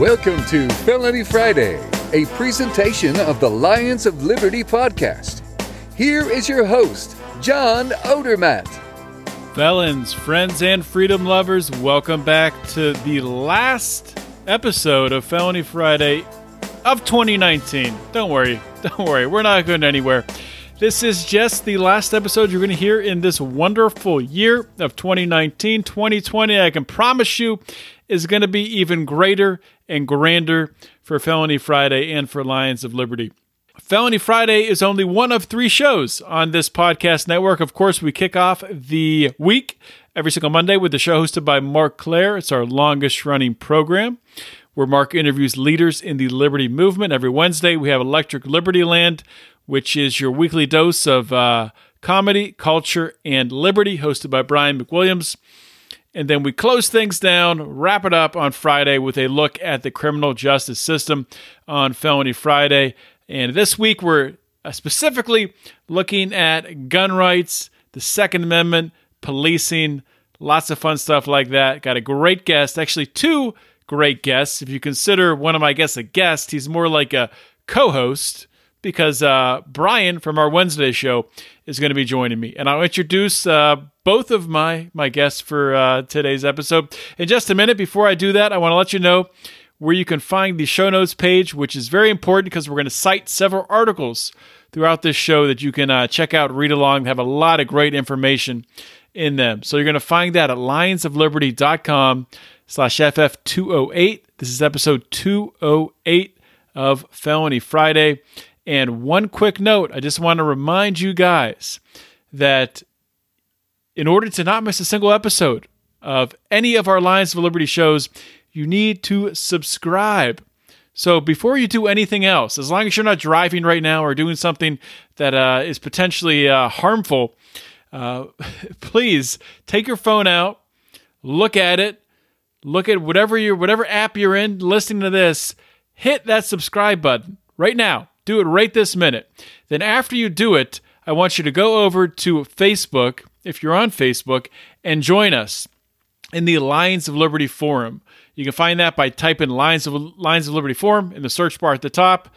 Welcome to Felony Friday, a presentation of the Lions of Liberty podcast. Here is your host, John Odermatt. Felons, friends, and freedom lovers, welcome back to the last episode of Felony Friday of 2019. Don't worry, don't worry, we're not going anywhere. This is just the last episode you're going to hear in this wonderful year of 2019. 2020, I can promise you, is going to be even greater and grander for Felony Friday and for Lions of Liberty. Felony Friday is only one of three shows on this podcast network. Of course, we kick off the week every single Monday with the show hosted by Marc Clair. It's our longest running program where Marc interviews leaders in the Liberty movement. Every Wednesday, we have Electric Liberty Land, which is your weekly dose of uh, comedy, culture, and liberty, hosted by Brian McWilliams. And then we close things down, wrap it up on Friday with a look at the criminal justice system on Felony Friday. And this week we're uh, specifically looking at gun rights, the Second Amendment, policing, lots of fun stuff like that. Got a great guest, actually, two great guests. If you consider one of my guests a guest, he's more like a co host because uh, Brian from our Wednesday show is going to be joining me. And I'll introduce uh, both of my, my guests for uh, today's episode. In just a minute, before I do that, I want to let you know where you can find the show notes page, which is very important because we're going to cite several articles throughout this show that you can uh, check out, read along, have a lot of great information in them. So you're going to find that at lionsofliberty.com slash FF208. This is episode 208 of Felony Friday. And one quick note I just want to remind you guys that in order to not miss a single episode of any of our Lions of Liberty shows, you need to subscribe. So before you do anything else, as long as you're not driving right now or doing something that uh, is potentially uh, harmful, uh, please take your phone out, look at it, look at whatever you whatever app you're in, listening to this, hit that subscribe button right now. Do it right this minute. Then, after you do it, I want you to go over to Facebook, if you're on Facebook, and join us in the Lions of Liberty Forum. You can find that by typing Lions of Lions of Liberty Forum in the search bar at the top.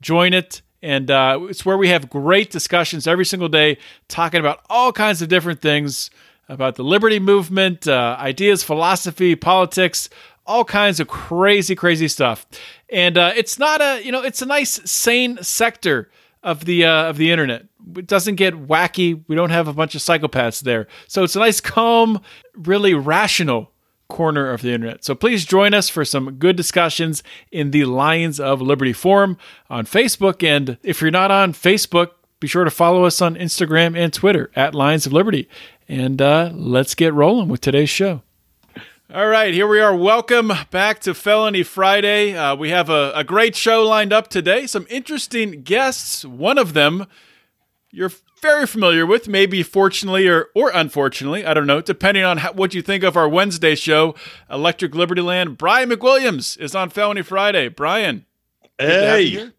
Join it, and uh, it's where we have great discussions every single day, talking about all kinds of different things about the liberty movement, uh, ideas, philosophy, politics, all kinds of crazy, crazy stuff. And uh, it's not a, you know, it's a nice, sane sector of the uh, of the internet. It doesn't get wacky. We don't have a bunch of psychopaths there. So it's a nice, calm, really rational corner of the internet. So please join us for some good discussions in the Lions of Liberty forum on Facebook. And if you're not on Facebook, be sure to follow us on Instagram and Twitter at Lions of Liberty. And uh, let's get rolling with today's show. All right, here we are. Welcome back to Felony Friday. Uh, we have a, a, great show lined up today. Some interesting guests. One of them you're very familiar with, maybe fortunately or, or unfortunately. I don't know, depending on how, what you think of our Wednesday show, Electric Liberty Land. Brian McWilliams is on Felony Friday. Brian. Hey.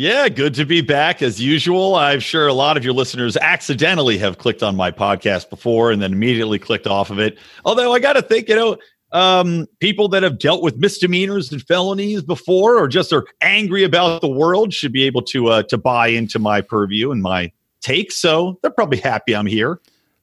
Yeah, good to be back as usual. I'm sure a lot of your listeners accidentally have clicked on my podcast before and then immediately clicked off of it. Although I got to think, you know, um, people that have dealt with misdemeanors and felonies before, or just are angry about the world, should be able to uh, to buy into my purview and my take. So they're probably happy I'm here.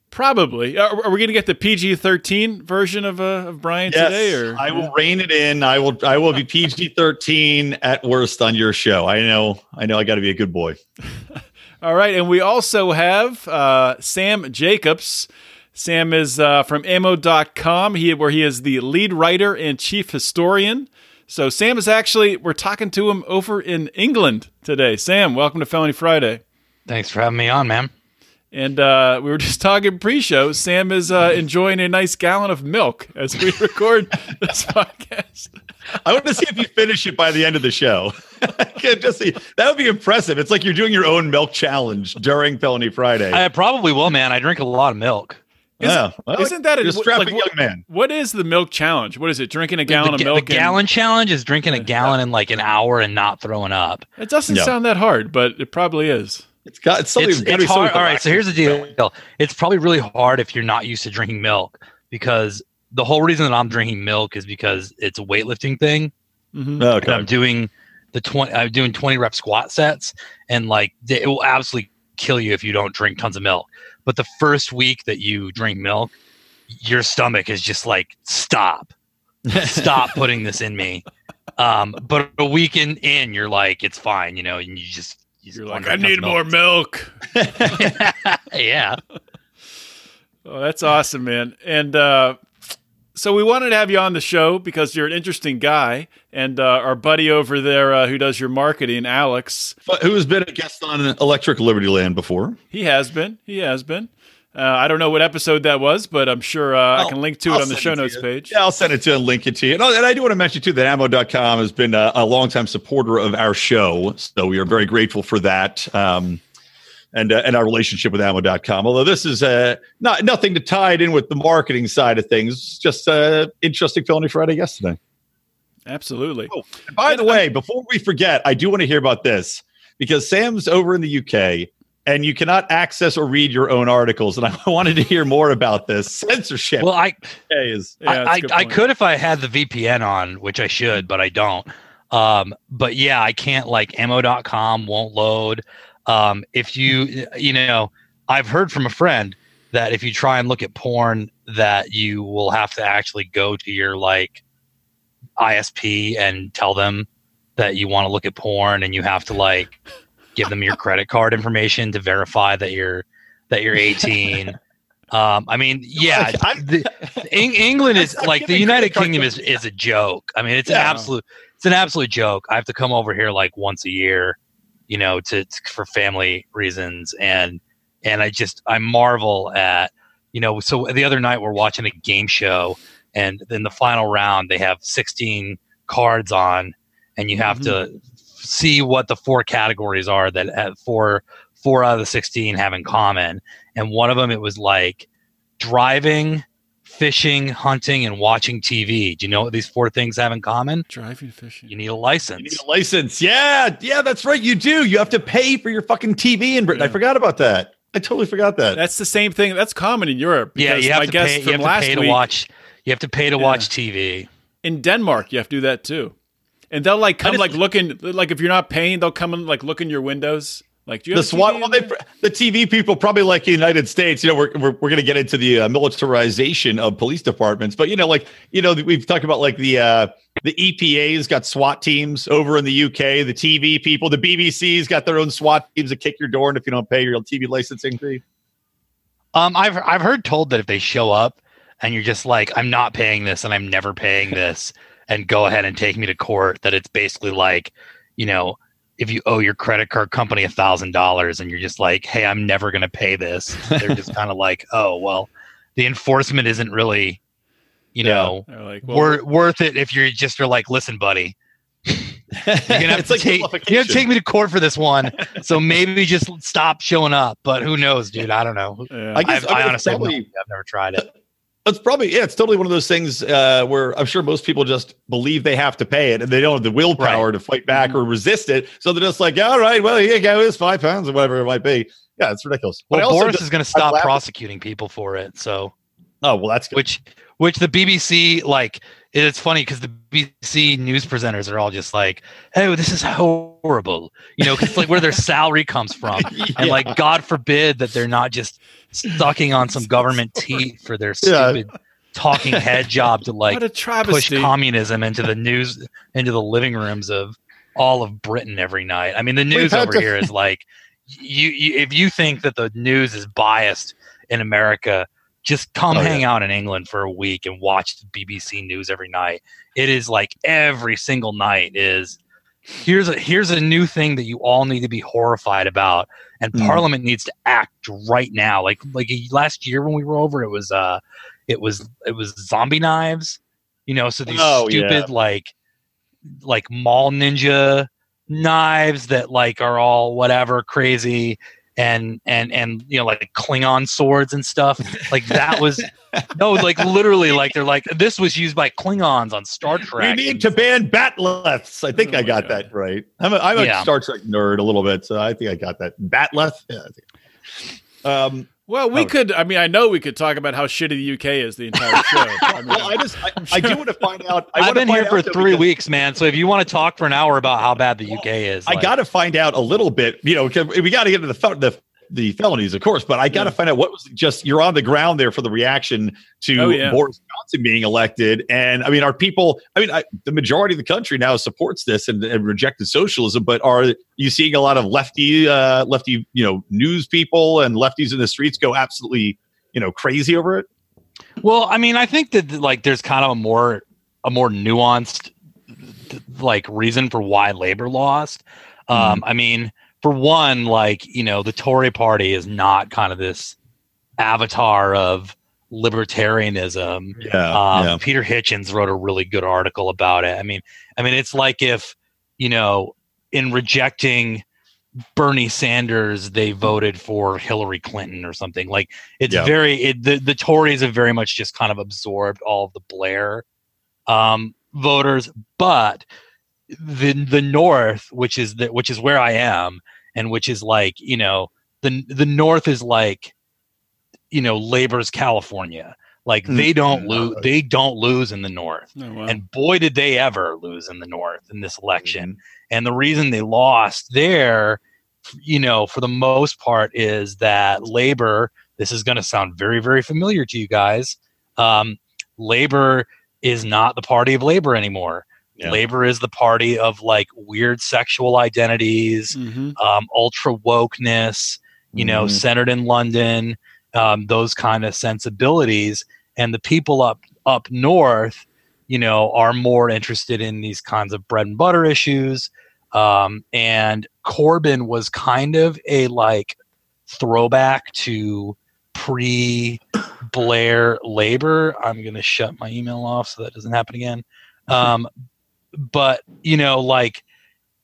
Probably. Are, are we going to get the PG thirteen version of uh, of Brian yes, today? Or I will rein it in. I will. I will be PG thirteen at worst on your show. I know. I know. I got to be a good boy. All right, and we also have uh, Sam Jacobs. Sam is uh, from ammo.com, he, where he is the lead writer and chief historian. So Sam is actually, we're talking to him over in England today. Sam, welcome to Felony Friday. Thanks for having me on, man. And uh, we were just talking pre-show. Sam is uh, enjoying a nice gallon of milk as we record this podcast. I want to see if you finish it by the end of the show. just see that would be impressive. It's like you're doing your own milk challenge during Felony Friday. I probably will, man. I drink a lot of milk. Is, yeah, well, isn't that a strapping like, young man? What is the milk challenge? What is it? Drinking a gallon the, of milk? The gallon challenge is drinking a gallon in like an hour and not throwing up. It doesn't sound that hard, but it probably is. It's got it's something. It's, it's hard. All right, so here's the deal. It's probably really hard if you're not used to drinking milk because the whole reason that I'm drinking milk is because it's a weightlifting thing. Mhm. Okay. and I'm doing the 20 I'm doing 20 rep squat sets and like they- it will absolutely kill you if you don't drink tons of milk. But the first week that you drink milk, your stomach is just like stop. Stop putting this in me. Um but a week in, in you're like it's fine, you know, and you just You're like, I need tons more milk. yeah. Oh, that's awesome, man. And uh, so we wanted to have you on the show because you're an interesting guy. And uh, our buddy over there uh, who does your marketing, Alex, who has been a guest on Electric Liberty Land before? he has been. He has been. Uh, I don't know what episode that was, but I'm sure uh, I can link to I'll it on the show notes you. page. Yeah, I'll send it to you and link it to you. And, and I do want to mention too that ammo.com has been a, a longtime supporter of our show. So we are very grateful for that. Um, and, uh, and our relationship with ammo.com. Although this is uh, not nothing to tie it in with the marketing side of things, just uh, interesting Felony Friday yesterday. Absolutely. Oh, by the way, before we forget, I do want to hear about this because Sam's over in the UK and you cannot access or read your own articles. And I wanted to hear more about this censorship. Well, I is Yeah, I, I, I could if I had the VPN on, which I should, but I don't. Um, but yeah, I can't like ammo.com won't load. Um, if you, you know, I've heard from a friend that if you try and look at porn, that you will have to actually go to your like ISP and tell them that you want to look at porn and you have to like give them your credit card information to verify that you're that you're 18. Um, I mean, yeah, the, Eng- England is like the United Kingdom is, is a joke. I mean, it's an absolute it's an absolute joke. I have to come over here like once a year, you know, to, to for family reasons, and and I just I marvel at you know. So the other night we're watching a game show, and in the final round they have 16 cards on, and you have to see what the four categories are that have four four out of the 16 have in common, and one of them it was like driving fishing, hunting, and watching TV. Do you know what these four things have in common? Driving, fishing. You need a You license. need a license. Yeah, yeah, that's right. You do. You have to pay for your fucking TV in Britain. I forgot about that. I totally forgot that. That's the same thing. That's common in Europe. yeah, because you have to pay. You have to last pay to week watch. You have to pay to Yeah. watch TV. in Denmark, you have to do that too. And they'll like come just- like looking like if you're not paying, they'll come and like look in your windows. Like do you the have SWAT, TV well, they, the TV people probably like the United States. You know, we're we're, we're going to get into the uh, militarization of police departments, but you know, like you know, we've talked about like the uh, the EPA's got SWAT teams over in the UK. The TV people, the BBC's got their own SWAT teams that kick your door, and if you don't pay your TV licensing fee, Um, I've I've heard told that if they show up and you're just like, I'm not paying this and I'm never paying this, and go ahead and take me to court, that it's basically like, you know, if you owe your credit card company a thousand dollars and you're just like, hey, I'm never gonna pay this, they're just kind of like, oh well, the enforcement isn't really, you Yeah. know, like, well, wor- worth it if you're just are like, listen, buddy, you're gonna have to like take you have to take me to court for this one. so maybe just stop showing up. But who knows, dude? I don't know. yeah. I guess I've, I I mean, it's honestly have no probably- I've never tried it. It's probably yeah, it's totally one of those things uh, where I'm sure most people just believe they have to pay it and they don't have the willpower to fight back or resist it. So they're just like, yeah, all right, well, here you go, it's five pounds or whatever it might be. Yeah, it's ridiculous. Well, Boris just- is going to stop prosecuting people for it. So, oh well, that's good. which, which the BBC like, it's funny because the BBC news presenters are all just like, "Oh, this is horrible," you know, because like where their salary comes from, and like God forbid that they're not just sucking on some government teeth for their Yeah. stupid talking head job to like push communism into the news into the living rooms of all of Britain every night. I mean, the news over to- here is like you, you if you think that the news is biased in America, just come Oh, hang out in England for a week and watch the BBC news every night. It is like every single night is here's a here's a new thing that you all need to be horrified about and Mm. parliament needs to act right now. Like like last year when we were over it was uh it was it was zombie knives you know so these Oh, stupid like like mall ninja knives that like are all whatever crazy and and and you know like klingon swords and stuff like that was no like literally like they're like this was used by klingons on star Trek. we need to ban bat'leths. I think Oh I got that right. I'm a, I'm a Yeah. Star Trek nerd a little bit, so I think I got that. Bat'leth. Yeah. Um, Well, we Oh. could. I mean, I know we could talk about how shitty the UK is the entire show. I mean, Well, I just I, I do want to find out. I I've been here for three because weeks, man. So if you want to talk for an hour about how bad the UK is, I like- got to find out a little bit. You know, 'cause we got to get into the, fel- the the felonies, of course, but I got to find out what was just you're on the ground there for the reaction to Oh, yeah. Boris Johnson being elected, and I mean, are people? I mean, I, the majority of the country now supports this and, and rejected socialism, but are you seeing a lot of lefty, uh, lefty, you know, news people and lefties in the streets go absolutely, you know, crazy over it? Well, I mean, I think that like there's kind of a more a more nuanced like reason for why labor lost. Um, I mean, for one, like you know, the Tory Party is not kind of this avatar of libertarianism. Yeah, Um, yeah. Peter Hitchens wrote a really good article about it. I mean, I mean, it's like if you know, in rejecting Bernie Sanders, they voted for Hillary Clinton or something. Like it's Yeah. very it, the the Tories have very much just kind of absorbed all of the Blair um, voters, but the the North, which is the, which is where I am, and which is like you know the the North is like you know Labor's California. Like they don't Mm. lose, they don't lose in the North. oh, wow. And boy, did they ever lose in the North in this election. Mm-hmm. And the reason they lost there, you know, for the most part, is that labor, this is going to sound very, very familiar to you guys. Um, labor is not the party of labor anymore. Yeah. Labor is the party of like weird sexual identities, Mhm. um, ultra wokeness, you know, Mhm. centered in London, um, those kind of sensibilities. And the people up up north, you know, are more interested in these kinds of bread and butter issues. Um, and Corbyn was kind of a like throwback to pre Blair labor. I'm going to shut my email off so that doesn't happen again. Um, but you know, like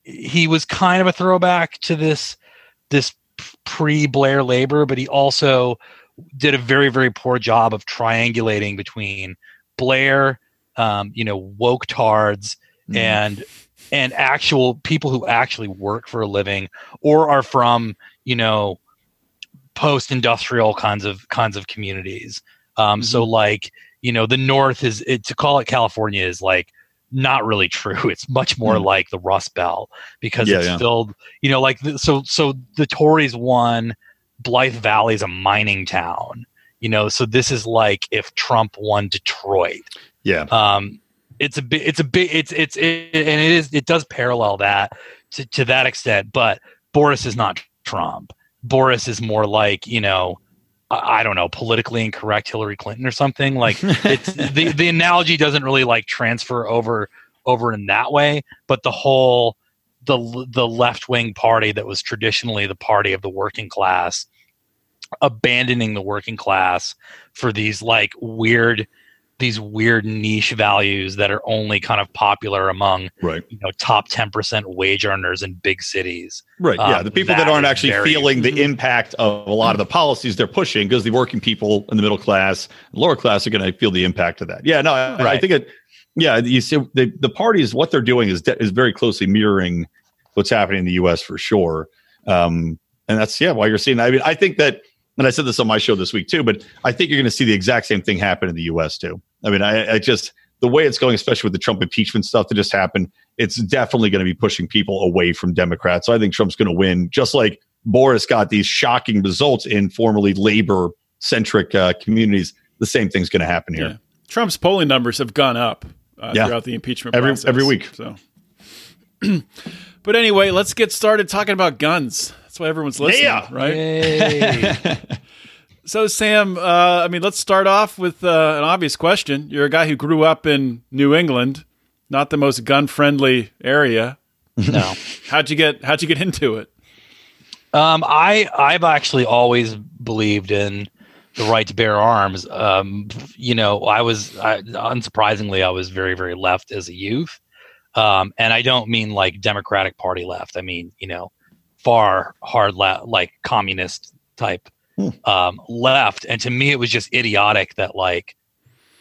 he was kind of a throwback to this this pre Blair labor, but he also did a very very poor job of triangulating between Blair, um, you know, woke tards Mhm. and and actual people who actually work for a living or are from you know post industrial kinds of kinds of communities. Um, So like you know the North is it, to call it California is like not really true. It's much more Hmm. like the Rust Belt because Yeah, it's yeah. filled. You know, like the, so so the Tories won. Blythe Valley is a mining town. You know, so this is like if Trump won Detroit yeah. um it's a bit it's a bit it's it's it, and it is it does parallel that to, to that extent but boris is not trump boris is more like you know I, don't know politically incorrect hillary clinton or something like it's the the analogy doesn't really like transfer over over in that way but the whole the the left wing party that was traditionally the party of the working class abandoning the working class for these like weird these weird niche values that are only kind of popular among Right. you know top 10% wage earners in big cities Right. yeah. Um, The people that that aren't actually very- feeling the impact of a lot of the policies they're pushing because the working people in the middle class, and lower class are going to feel the impact of that. Yeah. No, I, I think it, yeah, you see the, the parties, what they're doing is, de- is very closely mirroring what's happening in the US for sure. Um, and that's, yeah, why you're seeing, I mean, I think that, and I said this on my show this week too, but I think you're going to see the exact same thing happen in the US too. I mean, I, I just, the way it's going, especially with the Trump impeachment stuff that just happened, it's definitely going to be pushing people away from Democrats. So I think Trump's going to win, just like Boris got these shocking results in formerly labor centric uh, communities. The same thing's going to happen here. Yeah. Trump's polling numbers have gone up uh, Yeah. throughout the impeachment Every- process. every week. So, but anyway, let's get started talking about guns. That's why everyone's listening, Yeah. right? So, Sam, uh, I mean, let's start off with uh, an obvious question. You're a guy who grew up in New England, not the most gun-friendly area. no How'd you get How'd you get into it? Um, I I've actually always believed in the right to bear arms. Um, you know, I was I, unsurprisingly I was very very left as a youth, um, and I don't mean like Democratic Party left. I mean you know, far hard left like communist type Hmm. um, left. And to me, it was just idiotic that like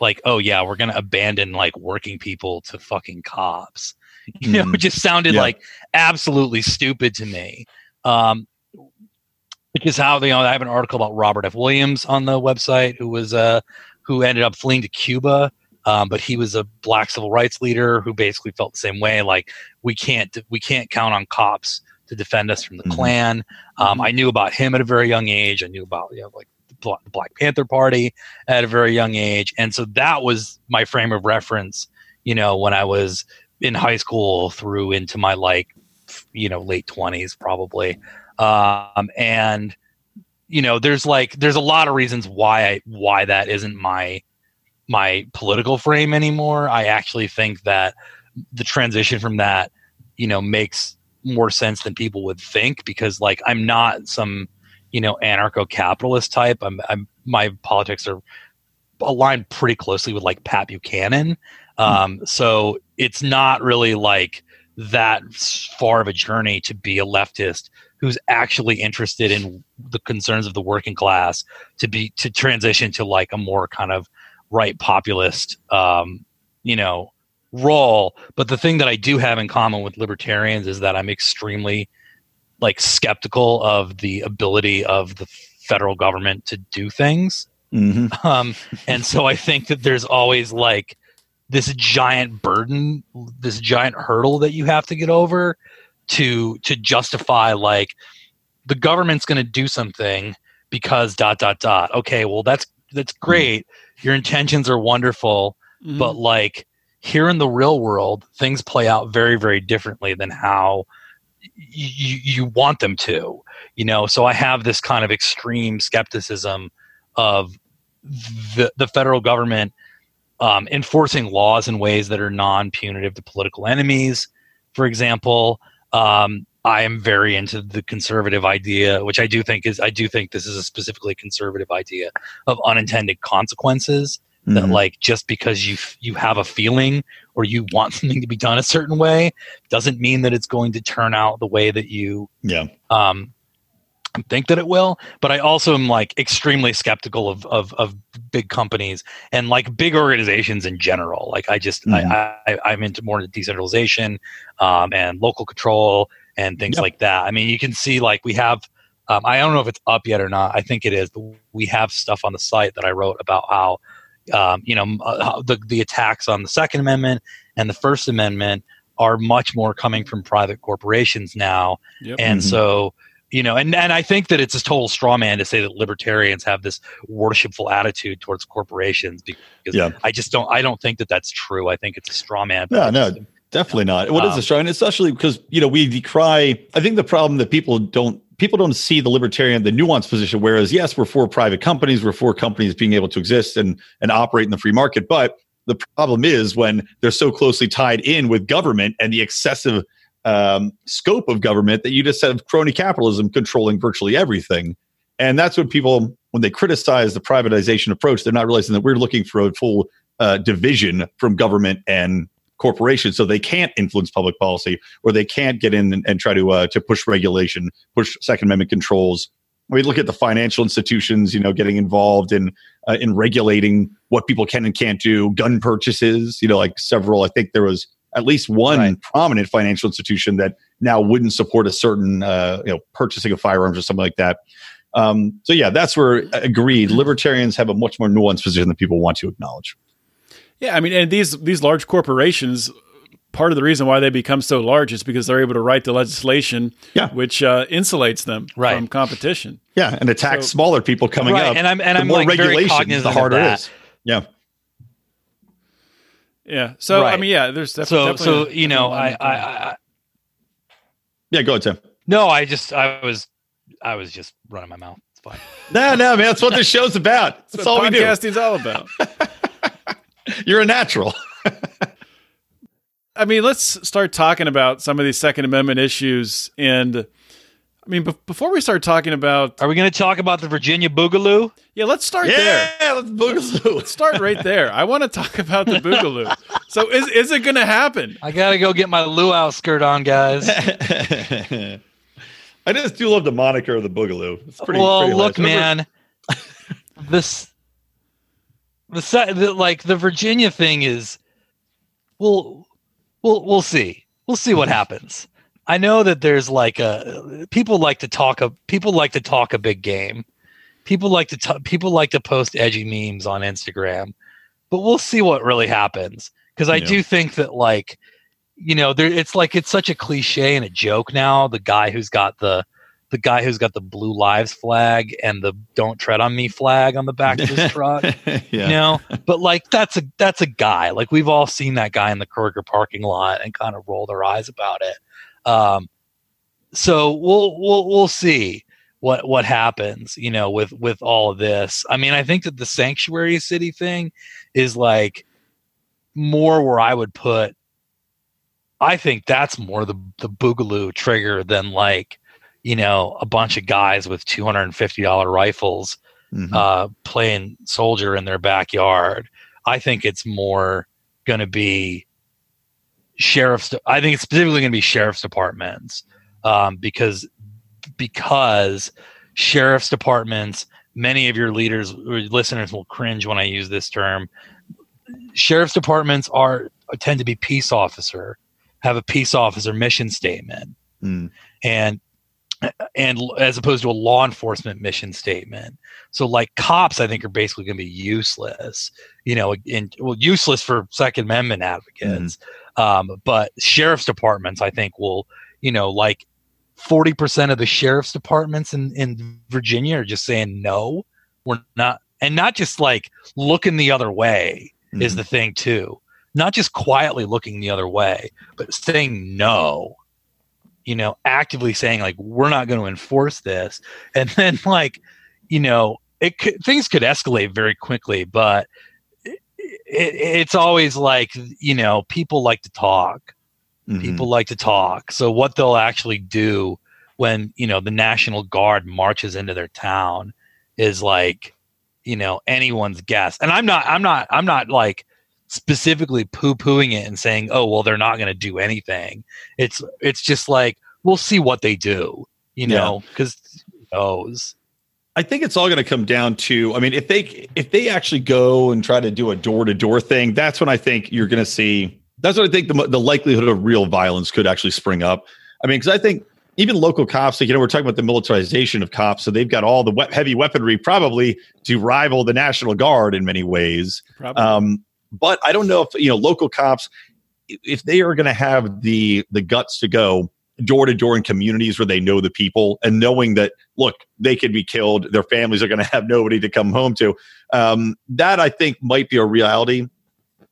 like oh yeah we're gonna abandon like working people to fucking cops. You know, it just sounded Yeah. like absolutely stupid to me. Um, which is how you know I have an article about Robert F. Williams on the website, who was uh who ended up fleeing to Cuba. Um, but he was a black civil rights leader who basically felt the same way. Like we can't we can't count on cops to defend us from the Mhm. Klan. Um, I knew about him at a very young age. I knew about you know like the Black Panther Party at a very young age, and so that was my frame of reference. You know, when I was in high school through into my like you know late twenties probably, um, and you know there's like there's a lot of reasons why I why that isn't my my political frame anymore. I actually think that the transition from that, you know, makes more sense than people would think because like I'm not some, you know, anarcho-capitalist type. I'm, I'm my politics are aligned pretty closely with like Pat Buchanan. Um, so it's not really like that far of a journey to be a leftist who's actually interested in the concerns of the working class to be to transition to like a more kind of right populist um, you know role but the thing that i do have in common with libertarians is that i'm extremely like skeptical of the ability of the federal government to do things Mhm. um, and so I think that there's always like this giant burden, this giant hurdle that you have to get over to to justify like the government's going to do something because dot dot dot. Okay, well that's that's great. Your intentions are wonderful, Mhm. but like here in the real world, things play out very very differently than how you you want them to. You know, so I have this kind of extreme skepticism of the the federal government um, enforcing laws in ways that are non-punitive to political enemies. For example, um, I am very into the conservative idea, which I do think is I do think this is a specifically conservative idea of unintended consequences. That Mhm. like just because you you have a feeling or you want something to be done a certain way doesn't mean that it's going to turn out the way that you yeah. um, think that it will. But I also am like extremely skeptical of, of, of big companies and like big organizations in general. Like I just Mhm. I, I I'm into more decentralization um, and local control and things Yep. like that. I mean, you can see like we have. Um, I don't know if it's up yet or not. I think it is, but we have stuff on the site that I wrote about how, um, you know, uh, the the attacks on the Second Amendment and the First Amendment are much more coming from private corporations now Yep. and Mhm. so, you know, and, and I think that it's a total straw man to say that libertarians have this worshipful attitude towards corporations because Yeah. I just don't, I don't think that that's true. I think it's a straw man. No, no, Definitely not. What is Um, a strong? Especially because you know we decry. I think the problem that people don't people don't see the libertarian the nuanced position. Whereas yes, we're for private companies, we're for companies being able to exist and and operate in the free market. But the problem is when they're so closely tied in with government and the excessive um, scope of government that you just have crony capitalism controlling virtually everything. And that's what people when they criticize the privatization approach, they're not realizing that we're looking for a full uh, division from government and corporations so they can't influence public policy or they can't get in and, and try to uh, to push regulation push second amendment controls. We look at the financial institutions you know getting involved in uh, in regulating what people can and can't do gun purchases you know like several i think there was at least one Right. prominent financial institution that now wouldn't support a certain uh, you know purchasing of firearms or something like that. Um, so yeah that's where uh, agreed libertarians have a much more nuanced position than people want to acknowledge Yeah, I mean, and these these large corporations, part of the reason why they become so large is because they're able to write the legislation, Yeah. which uh, insulates them Right. from competition. yeah and attack So- smaller people coming right. up And I'm, and the I'm more like very regulations, cognizant the harder it that. is. Yeah. Yeah. So I mean, yeah, there's def- So, definitely. so, a- you know, I, definitely I, a- I, Yeah, go ahead, Tim. no, I just, I was, I was just running my mouth. It's fine. No, no, man. That's what this show's about. That's That's what all we do. podcasting's all about. You're a natural. I mean, let's start talking about some of these Second Amendment issues. And I mean, be- before we start talking about, Are we going to talk about the Virginia Boogaloo? yeah, let's start Yeah, there. Yeah, let's boogaloo. Let's start right there. I want to talk about the Boogaloo. So, is is it going to happen? I got to go get my luau skirt on, guys. I just do love the moniker of the boogaloo. It's pretty. well, pretty look, hilarious. Remember- man, this the, the like the Virginia thing is, we'll we'll we'll see, we'll see what happens. I know that there's like a people like to talk a people like to talk a big game. People like to t- people like to post edgy memes on Instagram, but we'll see what really happens because I Yeah. do think that like you know there it's like it's such a cliche and a joke now. The guy who's got the the guy who's got the blue lives flag and the don't tread on me flag on the back of his truck yeah. you know? But like that's a that's a guy. Like we've all seen that guy in the Kroger parking lot and kind of rolled our eyes about it. Um so we'll we'll we'll see what what happens you know with with all of this. I mean i think that the sanctuary city thing is like more where i would put i think that's more the the boogaloo trigger than like you know a bunch of guys with $250 rifles Mhm. uh, playing soldier in their backyard. I think it's more going to be sheriffs. I think it's specifically going to be sheriff's departments um, because because sheriff's departments. Many of your leaders listeners will cringe when I use this term. Sheriff's departments are tend to be peace officer, have a peace officer mission statement Mm. and and as opposed to a law enforcement mission statement. So like cops, I think are basically going to be useless, you know, in well, useless for Second Amendment advocates. Um, but sheriff's departments, I think, will, you know, like forty percent of the sheriff's departments in in Virginia are just saying no, we're not, and not just like looking the other way is Mhm. the thing too. Not just quietly looking the other way, but saying no. You know, actively saying like we're not going to enforce this, and then like, you know, it could, things could escalate very quickly. But it, it, it's always like you know, people like to talk. Mhm. People like to talk. So what they'll actually do when you know the National Guard marches into their town is like you know anyone's guess and i'm not i'm not i'm not like specifically poo-pooing it and saying oh well they're not going to do anything it's it's just like we'll see what they do you know because knows I think it's all going to come down to. I mean, if they if they actually go and try to do a door to door thing, that's when I think you're going to see. That's what I think the the likelihood of real violence could actually spring up. I mean, because I think even local cops, like you know, we're talking about the militarization of cops, so they've got all the we- heavy weaponry probably to rival the National Guard in many ways. Probably. Um, but I don't know if you know local cops if they are going to have the the guts to go door to door in communities where they know the people and knowing that look they could be killed their families are going to have nobody to come home to um, that i think might be a reality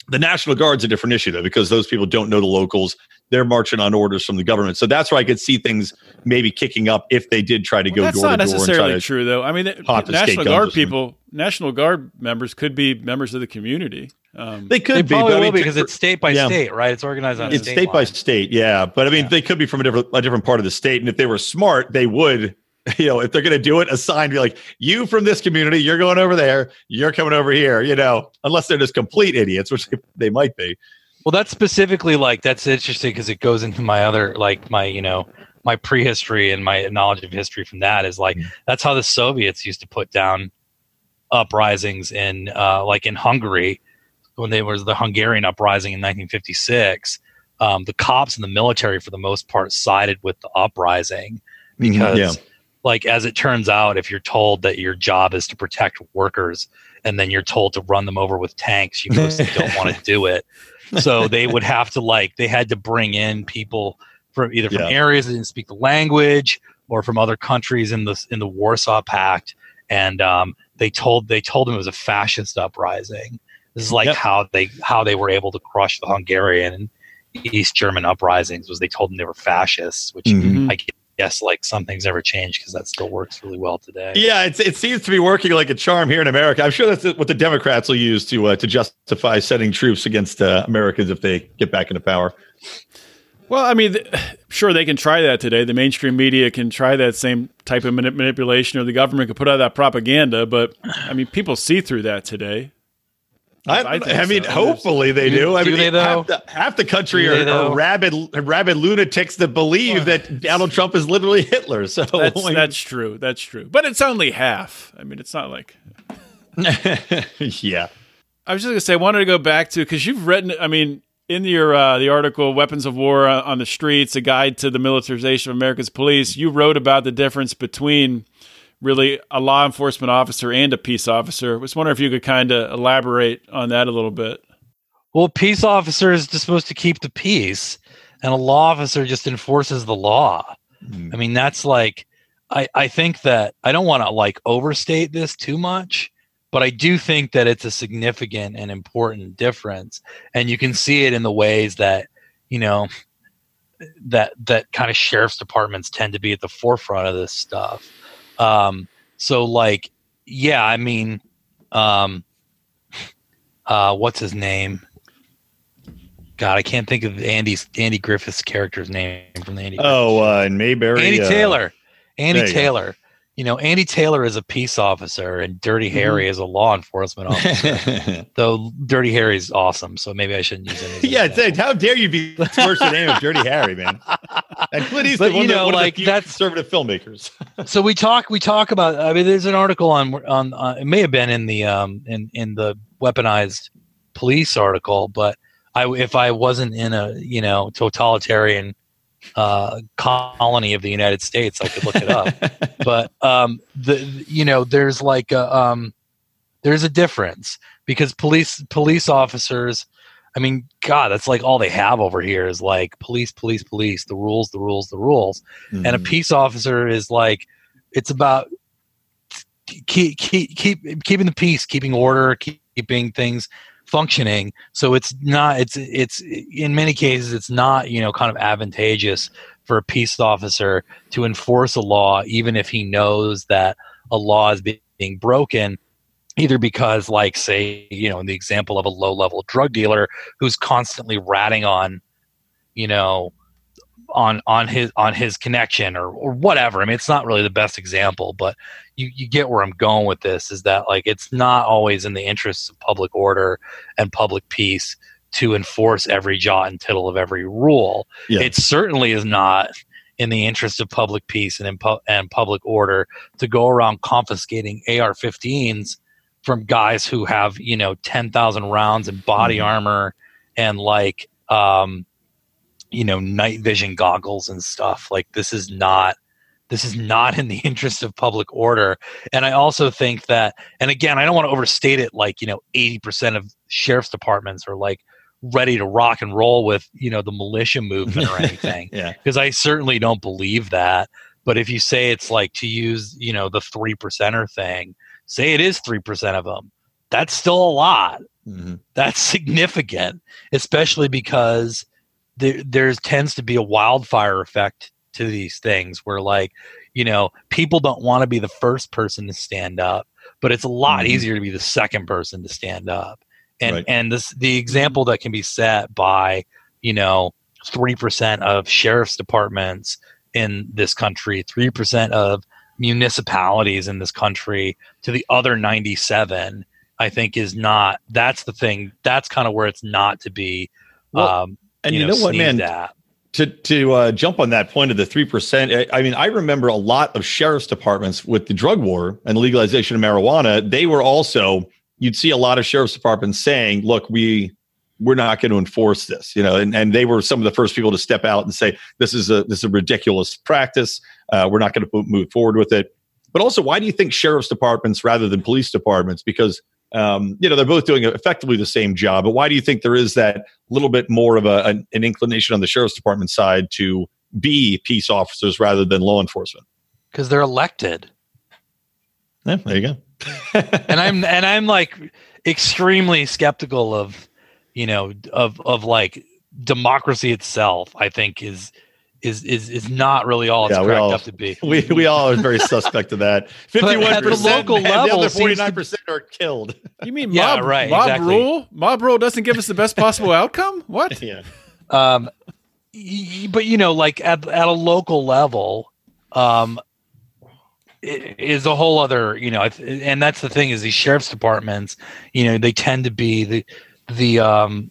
the national guard's a different issue though because those people don't know the locals they're marching on orders from the government so that's where i could see things maybe kicking up if they did try to Well, go that's door not to door try necessarily true, though. I mean, the- hop to state National Guard people, National Guard members could be members of the community. Um, they could they be probably but I mean, because it's state by yeah. state right it's organized on a it's state, state by state, yeah. But I mean, Yeah. they could be from a different a different part of the state, and if they were smart, they would. You know, if they're going to do it, assign be like you from this community, you're going over there, you're coming over here. You know, unless they're just complete idiots, which they, they might be. Well, that's specifically like that's interesting because it goes into my other like my you know my prehistory and my knowledge of history from that is like Mhm. that's how the Soviets used to put down uprisings in uh, like in Hungary when they was the Hungarian uprising in 1956. Um, the cops and the military, for the most part, sided with the uprising because, Yeah. like, as it turns out, if you're told that your job is to protect workers and then you're told to run them over with tanks, you mostly don't want to do it so they would have to like they had to bring in people from either from Yeah. areas that didn't speak the language or from other countries in the in the Warsaw Pact, and um, they told they told them it was a fascist uprising. This is like Yep. how they how they were able to crush the Hungarian and East German uprisings was they told them they were fascists, which Mhm. I guess like some things never change because that still works really well today. Yeah, it's, it seems to be working like a charm here in America. I'm sure that's what the Democrats will use to uh, to justify sending troops against uh, Americans if they get back into power. Well, I mean, th- sure, they can try that today. The mainstream media can try that same type of manip- manipulation, or the government could put out that propaganda. But I mean, people see through that today. I, I I, mean, so. hopefully they Do- do. I do mean, they, though? half the, half the country Do are, they, are rabid, rabid lunatics that believe that Donald Trump is literally Hitler. So That's I mean, that's true. That's true. But it's only half. I mean, it's not like yeah, I was just gonna say. I wanted to go back to because you've written. I mean, in your uh, the article "Weapons of War on the Streets: A Guide to the Militarization of America's Police," you wrote about the difference between really a law enforcement officer and a peace officer. I was wondering if you could kind of elaborate on that a little bit. Well, peace officer is just supposed to keep the peace, and a law officer just enforces the law. Mm. I mean, that's like, I, I think that I don't want to like overstate this too much, but I do think that it's a significant and important difference. And you can see it in the ways that, you know, that that kind of sheriff's departments tend to be at the forefront of this stuff. Um, so like, yeah, I mean, um, uh, what's his name? God, I can't think of Andy's Andy Griffith's character's name from the Andy. Oh, uh, and Mayberry. Andy uh, Taylor. Andy Taylor. You know, Andy Taylor is a peace officer, and Dirty mm-hmm. Harry is a law enforcement officer. Though Dirty Harry is awesome, so maybe I shouldn't use him. yeah, say, how dare you be worse the name of Dirty Harry, man? And Clint Eastwood, but, you know, like that's conservative filmmakers. so we talk, we talk about. I mean, there's an article on on. Uh, it may have been in the um in in the weaponized police article, but I if I wasn't in a you know totalitarian uh, colony of the United States, I could look it up. but um, the you know there's like a, um, there's a difference because police police officers. I mean, God, that's like all they have over here is like police, police, police. The rules, the rules, the rules. Mm-hmm. And a mm-hmm. peace officer is like it's about keep keep keep keeping the peace, keeping order, keeping things functioning. So it's not it's it's in many cases it's not you know kind of advantageous for a peace officer to enforce a law even if he knows that a law is being broken either because like say you know in the example of a low level drug dealer who's constantly ratting on you know on on his on his connection or or whatever. I mean, it's not really the best example, but you you get where I'm going with this. Is that like it's not always in the interests of public order and public peace to enforce every jot and tittle of every rule. Yeah. It certainly is not in the interest of public peace and in pu- and public order to go around confiscating AR-15s from guys who have you know ten thousand rounds and body mm-hmm. armor and like um, you know night vision goggles and stuff like this is not this is not in the interest of public order. And i also think that and again i don't want to overstate it like you know 80% of sheriff's departments are like ready to rock and roll with you know the militia movement or anything yeah. because i certainly don't believe that. But if you say it's like to use you know the three percenter thing say it is three percent of them that's still a lot. Mm-hmm. that's significant especially because there there tends to be a wildfire effect to these things where like you know people don't want to be the first person to stand up but it's a lot mm-hmm. easier to be the second person to stand up and right. and this the example that can be set by you know 3% of sheriff's departments in this country 3% of municipalities in this country to the other 97 i think is not that's the thing that's kind of where it's not to be well, um, and you, know, know what, man? At. To to uh, jump on that point of the three percent, I mean, I remember a lot of sheriff's departments with the drug war and legalization of marijuana. They were also you'd see a lot of sheriff's departments saying, "Look, we we're not going to enforce this," you know, and, and they were some of the first people to step out and say, "This is a this is a ridiculous practice. Uh, we're not going to move forward with it." But also, why do you think sheriff's departments rather than police departments? Because um, you know they're both doing effectively the same job but why do you think there is that little bit more of a, an, an inclination on the sheriff's department side to be peace officers rather than law enforcement? Because they're elected. Yeah, there you go. And i'm and i'm like extremely skeptical of you know of of like democracy itself i think is is is is not really all it's yeah, cracked all, up to be. We we all are very suspect of that. Fifty-one percent, local level, the other forty-nine percent are killed. You mean yeah, mob, right? Mob exactly. rule, mob rule doesn't give us the best possible outcome. What? Yeah. Um, but you know, like at at a local level, um, is a whole other you know, and that's the thing is these sheriff's departments, you know, they tend to be the the um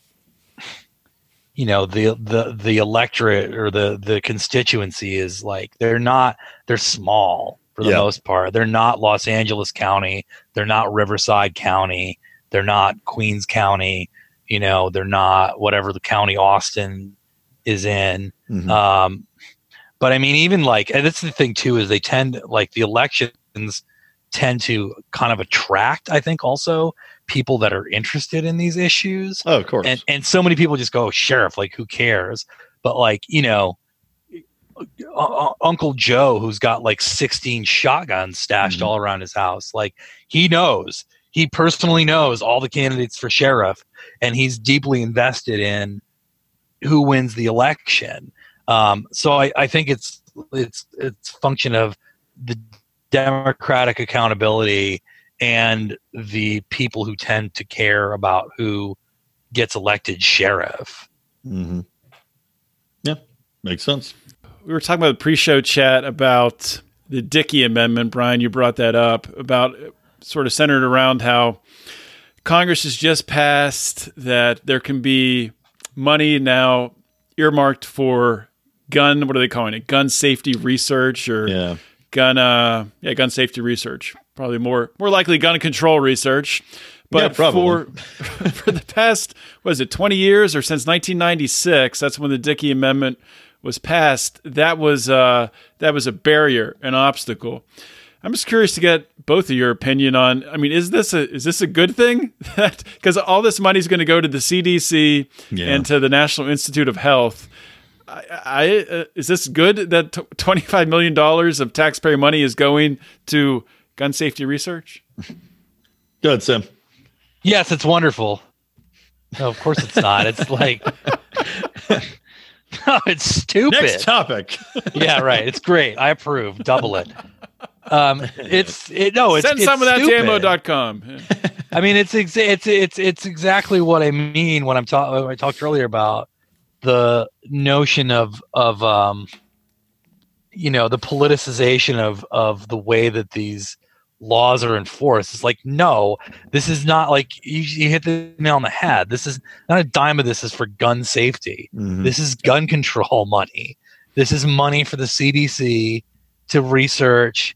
you know the the the electorate or the the constituency is like they're not they're small for the yeah. most part. They're not Los Angeles County, they're not Riverside County, they're not Queens County. You know, they're not whatever the county Austin is in. Mhm. Um, but I mean, even like, and that's the thing too, is they tend like the elections tend to kind of attract, I think, also people that are interested in these issues. oh, of course. And and so many people just go, sheriff, like who cares? But like, you know, uh, Uncle Joe, who's got like 16 shotguns stashed Mhm. all around his house, like he knows, he personally knows all the candidates for sheriff, and he's deeply invested in who wins the election. Um, so I, I think it's it's it's function of the democratic accountability and the people who tend to care about who gets elected sheriff. hmm Yeah, makes sense. we were talking about the pre-show chat about the Dickey Amendment. Brian, you brought that up about sort of centered around how Congress has just passed that there can be money now earmarked for gun. What are they calling it? Gun safety research or Yeah. gun? Uh, yeah, gun safety research. Probably more more likely gun control research. But Yeah, for for the past was it 20 years or since 1996 that's when the Dickey amendment was passed that was uh that was a barrier an obstacle I'm just curious to get both of your opinion on I mean is this a is this a good thing that cuz all this money is going to go to the CDC Yeah. and to the National Institute of Health I, I uh, is this good that t- 25 million dollars of taxpayer money is going to gun safety research Good, Sam. Yes, it's wonderful. No, of course it's not. It's like no, it's stupid. Next topic. yeah, right. It's great. I approve. Double it. Um, it's it, no, it's Send it's some of that to stupid. ammo.com. I mean, it's exa- it's it's it's exactly what I mean when I'm talking. I talked earlier about the notion of of um, you know, the politicization of of the way that these laws are enforced. It's like, no, this is not like you, you hit the nail on the head. This is not a dime of this is for gun safety. Mhm. This is gun control money. This is money for the CDC to research,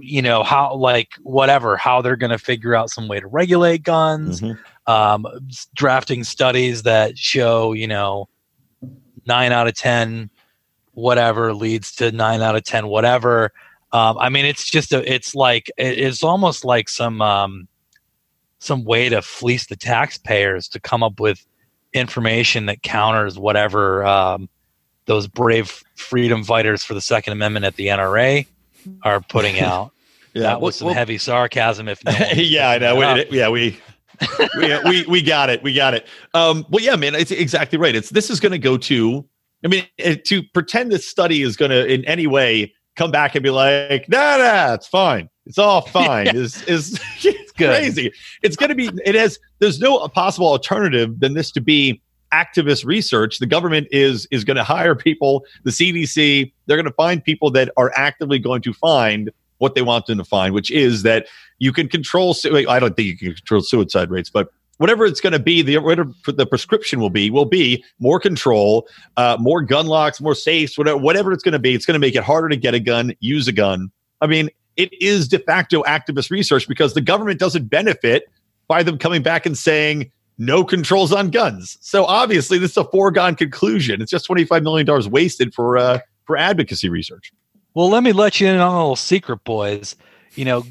you know, how, like, whatever, how they're going to figure out some way to regulate guns, Mhm. um, drafting studies that show, you know, nine out of 10, whatever leads to nine out of 10, whatever. Um, I mean, it's just a, it's like, it's almost like some, um, some way to fleece the taxpayers to come up with information that counters whatever um, those brave freedom fighters for the Second Amendment at the NRA are putting out. Yeah. that was some well- heavy sarcasm. If no yeah, I know. it yeah, we, we, we, we got it. We got it. Um, well, yeah, man, it's exactly right. It's this is going to go to. I mean, to pretend this study is going to in any way come back and be like, nah, nah, it's fine. It's all fine. Is is it's good. crazy. It's going to be. It has. There's no possible alternative than this to be activist research. The government is is going to hire people. The CDC. They're going to find people that are actively going to find what they want them to find, which is that you can control. I don't think you can control suicide rates, but whatever it's going to be, the whatever the prescription will be will be more control, uh, more gun locks, more safes, whatever whatever it's going to be. It's going to make it harder to get a gun, use a gun. I mean, it is de facto activist research because the government doesn't benefit by them coming back and saying no controls on guns. So obviously, this is a foregone conclusion. It's just twenty five million dollars wasted for uh, for advocacy research. Well, let me let you in on a little secret, boys. You know,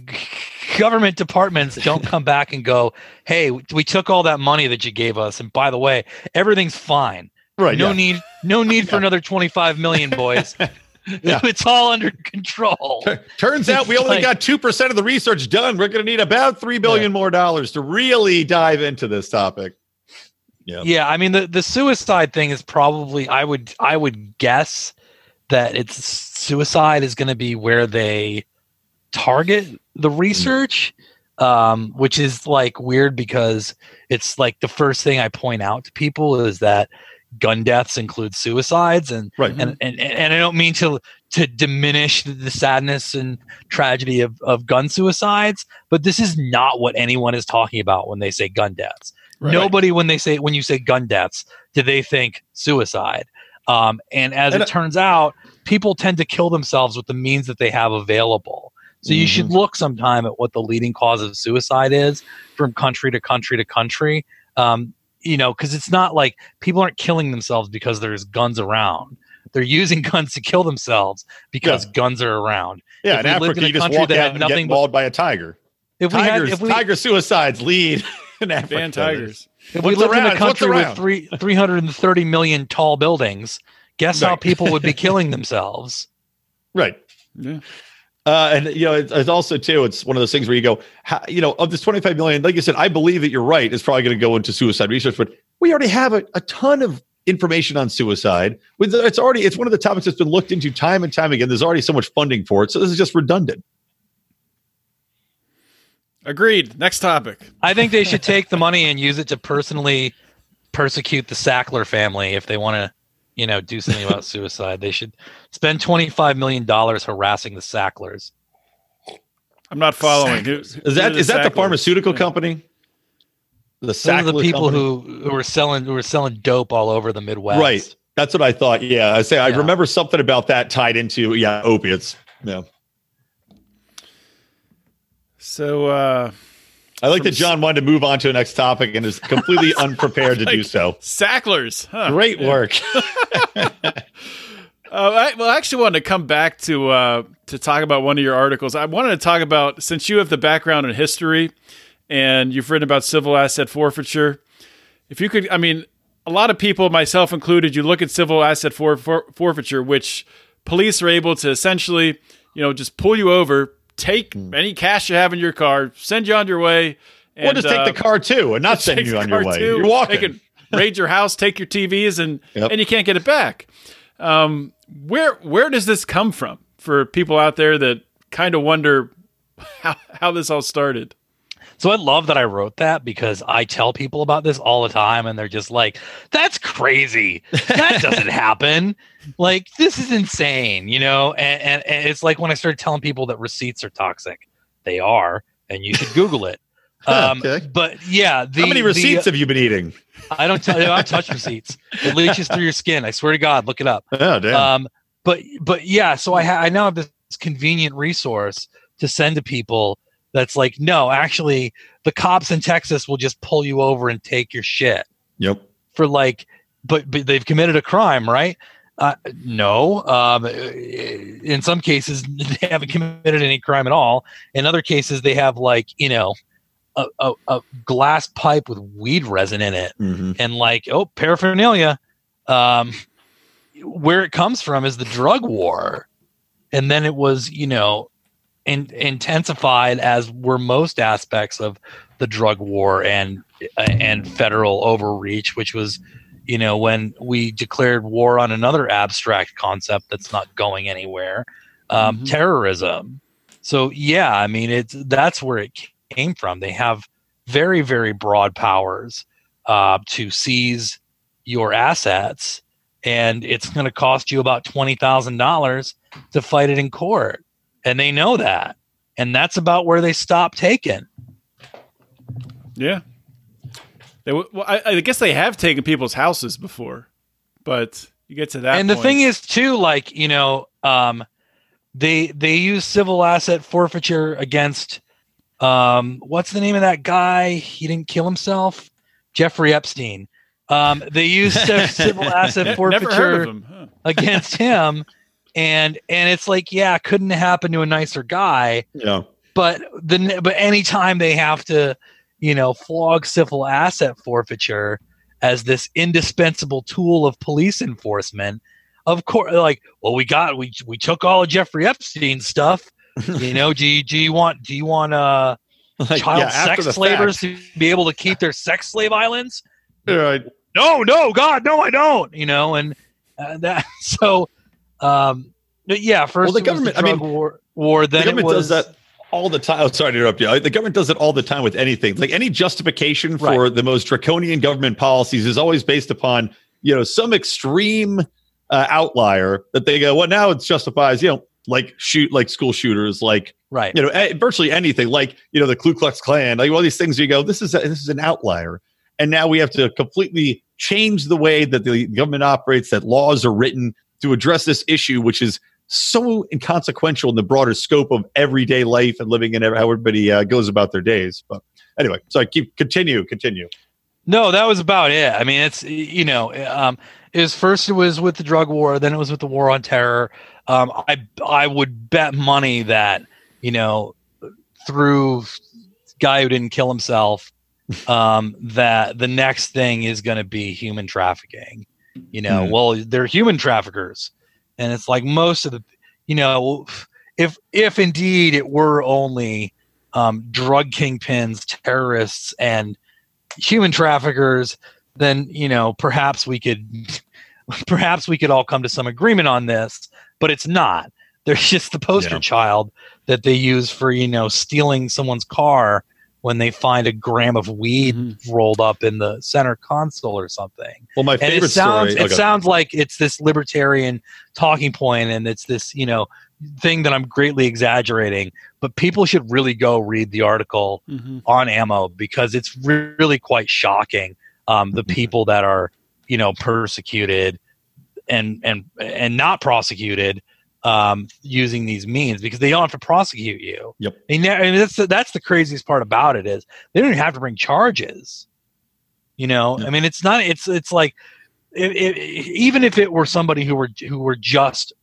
government departments don't come back and go, "Hey, we took all that money that you gave us, and by the way, everything's fine. Right. no yeah. need, no need for another twenty-five million, boys. Yeah. It's all under control." Tur- Turns out we only like- got two percent of the research done. We're going to need about three billion more dollars to really dive into this topic. Yeah. Yeah, I mean the the suicide thing is probably I would I would guess that it's suicide is going to be where they target the research, um, which is like weird because it's like the first thing I point out to people is that gun deaths include suicides and Right. and, and and I don't mean to to diminish the sadness and tragedy of, of gun suicides, but this is not what anyone is talking about when they say gun deaths. Right. Nobody when they say when you say gun deaths, do they think suicide? Um, and as And it turns out, people tend to kill themselves with the means that they have available. So you should look sometime at what the leading cause of suicide is from country to country to country. Um, you know, because it's not like people aren't killing themselves because there's guns around. They're using guns to kill themselves because Yeah. guns are around. Yeah, If in Africa, in a you just country walk that out had and nothing get but- mauled by a tiger. If we Tigers, had, if we, tiger suicides lead in Africa. Ban tigers. if we What's lived in a country with three 330 million tall buildings, guess how people would be killing themselves? Right. Yeah. Uh, and you know, it's, it's also too. It's one of those things where you go, how, you know, of this 25 million, like you said, I believe that you're right. It's probably going to go into suicide research, but we already have a, a ton of information on suicide. With it's already it's one of the topics that's been looked into time and time again. There's already so much funding for it, so this is just redundant. Agreed. Next topic. I think they should take the money and use it to personally persecute the Sackler family if they want to, you know, do something about suicide. They should spend twenty five million dollars harassing the Sacklers. I'm not following. Who, is that is who are is that the pharmaceutical Yeah. company? The Those are the people company? who, who were selling who were selling dope all over the Midwest. Right. That's what I thought. Yeah, I say I Yeah. remember something about that tied into yeah opiates. Yeah, So uh I like that John wanted to move on to the next topic and is completely unprepared to do so. Sacklers. Huh. Great work. Uh, I, well, I actually wanted to come back to uh, to talk about one of your articles. I wanted to talk about since you have the background in history and you've written about civil asset forfeiture. If you could, I mean, a lot of people, myself included, you look at civil asset for, for, forfeiture, which police are able to essentially, you know, just pull you over, take any cash you have in your car, send you on your way, and or just take uh, the car too and not send you on your way. too. You're walking. They can raid your house, take your TVs, and Yep. and you can't get it back. Um, where where does this come from for people out there that kind of wonder how how this all started? So I love that I wrote that because I tell people about this all the time and they're just like, that's crazy. That doesn't happen. Like, this is insane, you know? And, and, and it's like when I started telling people that receipts are toxic. They are, and you should Google it. Um, Okay. But yeah, the, How many the- receipts have you been eating? I don't tell you, I touch receipts. It leaches through your skin. I swear to God, look it up. Oh damn. Um, but but yeah, so I ha- I now have this convenient resource to send to people that's like, no, actually, the cops in Texas will just pull you over and take your shit yep. for like, but but they've committed a crime, right? Uh, no. Um, in some cases, they haven't committed any crime at all. In other cases, they have like you know. A, a, a glass pipe with weed resin in it hmm and like oh paraphernalia um where it comes from is the drug war and then it was you know in, intensified as were most aspects of the drug war and and federal overreach which was you know when we declared war on another abstract concept that's not going anywhere um, Mhm. terrorism. So yeah i mean it's that's where it came from. They have very very broad powers uh, to seize your assets, and it's going to cost you about twenty thousand dollars to fight it in court, and they know that, and that's about where they stop taking. Yeah, they well, I, I guess they have taken people's houses before, but you get to that. and the thing is, too, like you know, um, they they use civil asset forfeiture against um, what's the name of that guy? He didn't kill himself, Jeffrey Epstein. Um, they use civ- civil asset forfeiture. never heard of them. Huh. against him and and it's like yeah couldn't happen to a nicer guy Yeah. but the but anytime they have to you know flog civil asset forfeiture as this indispensable tool of police enforcement of course like well we got we we took all of jeffrey epstein's stuff you know do you, do you want do you want uh Like, child yeah, sex slavers fact. to be able to keep their sex slave islands Right. no, no, God, no, I don't. You know, and uh, that so, um, yeah. First, Well, the government- I mean, war, war. The Then it government was does that all the time. Oh, sorry to interrupt you. The government does it all the time with anything. Like any justification for the most draconian government policies is always based upon you know some extreme uh, outlier that they go. Well, now it justifies you know like shoot like school shooters, like right. you know eh, virtually anything, like you know the Ku Klux Klan, like all these things. You go, this is a, this is an outlier, and now we have to completely change the way that the government operates, that laws are written to address this issue, which is so inconsequential in the broader scope of everyday life and living and how everybody uh, goes about their days. But anyway, so I keep continue, continue. No, that was about it. I mean, it's you know, um, it was first it was with the drug war, then it was with the war on terror. Um, I I would bet money that you know through guy who didn't kill himself, um, that the next thing is going to be human trafficking. You know, Hmm. well, they're human traffickers, and it's like most of the, you know, if if indeed it were only um, drug kingpins, terrorists, and human traffickers, then you know perhaps we could perhaps we could all come to some agreement on this. But it's not. There's just the poster Yeah. child that they use for you know stealing someone's car when they find a gram of weed Mhm. rolled up in the center console or something Well, my favorite and it sounds story. it okay. sounds like it's this libertarian talking point and it's this you know thing that i'm greatly exaggerating but people should really go read the article Mhm. on ammo because it's re- really quite shocking um, the Mhm. people that are you know persecuted and and and not prosecuted um, using these means because they don't have to prosecute you. Yep. They ne- and that's the, that's the craziest part about it is they don't even have to bring charges. You know, Yeah. I mean, it's not. It's it's like it, it, even if it were somebody who were who were just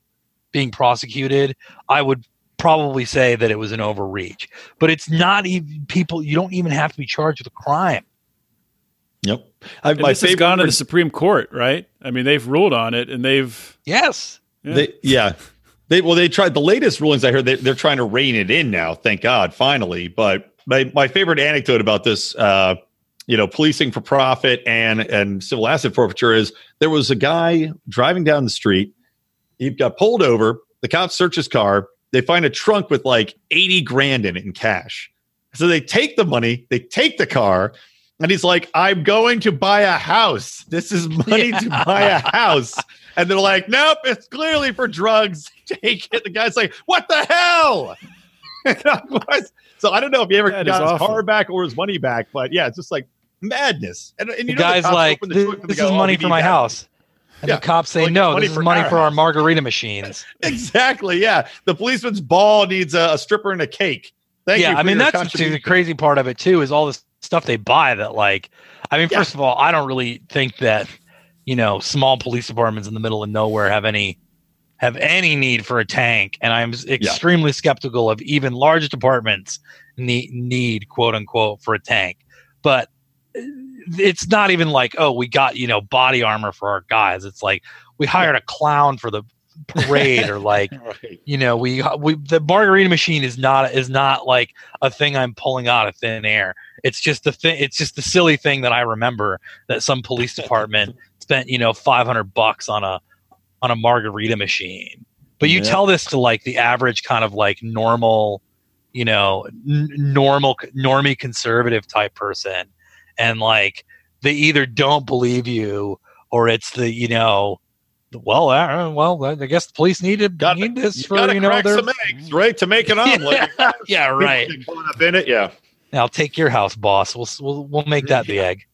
being prosecuted, I would probably say that it was an overreach. But it's not even people. You don't even have to be charged with a crime. Yep. I, And my this has gone to the Supreme Court, right? I mean, they've ruled on it, and they've Yes. yeah. They, yeah. They well, they tried the latest rulings. I heard they, they're trying to rein it in now. Thank God, finally. But my my favorite anecdote about this, uh, you know, policing for profit and and civil asset forfeiture is there was a guy driving down the street. He got pulled over. The cops search his car. They find a trunk with like eighty grand in it in cash. So they take the money. They take the car. And he's like, I'm going to buy a house. This is money to buy a house. And they're like, nope, it's clearly for drugs. Take it. The guy's like, what the hell? And I was- so I don't know if he ever That got his awful. car back or his money back, but yeah, it's just like madness. And, and you The know, guy's cops like, the this, trunk this go, is "Oh, money for my that." house. And Yeah. the cops say, Like, no, this is for money our for our margarita machines. Exactly. Yeah. The policeman's ball needs a, a stripper and a cake. Thank you. yeah, I mean that's the, the crazy part of it too is all this stuff they buy that like I mean Yeah. first of all I don't really think that you know small police departments in the middle of nowhere have any have any need for a tank and I'm extremely skeptical of even large departments need need quote unquote for a tank. But uh, it's not even like oh we got you know body armor for our guys. It's like we hired a clown for the parade or like Right. you know we we the margarita machine is not is not like a thing i'm pulling out of thin air. It's just the thing it's just the silly thing that i remember that some police department spent you know 500 bucks on a on a margarita machine but you Yeah. tell this to like the average kind of like normal you know n- normal normie conservative type person and like they either don't believe you or it's the you know well, uh, well, I guess the police needed Got need this You for you know their some eggs, right? To make an omelet. yeah, yeah, right. People up in it. Yeah. I'll take your house, boss. We'll we'll, we'll make that the egg.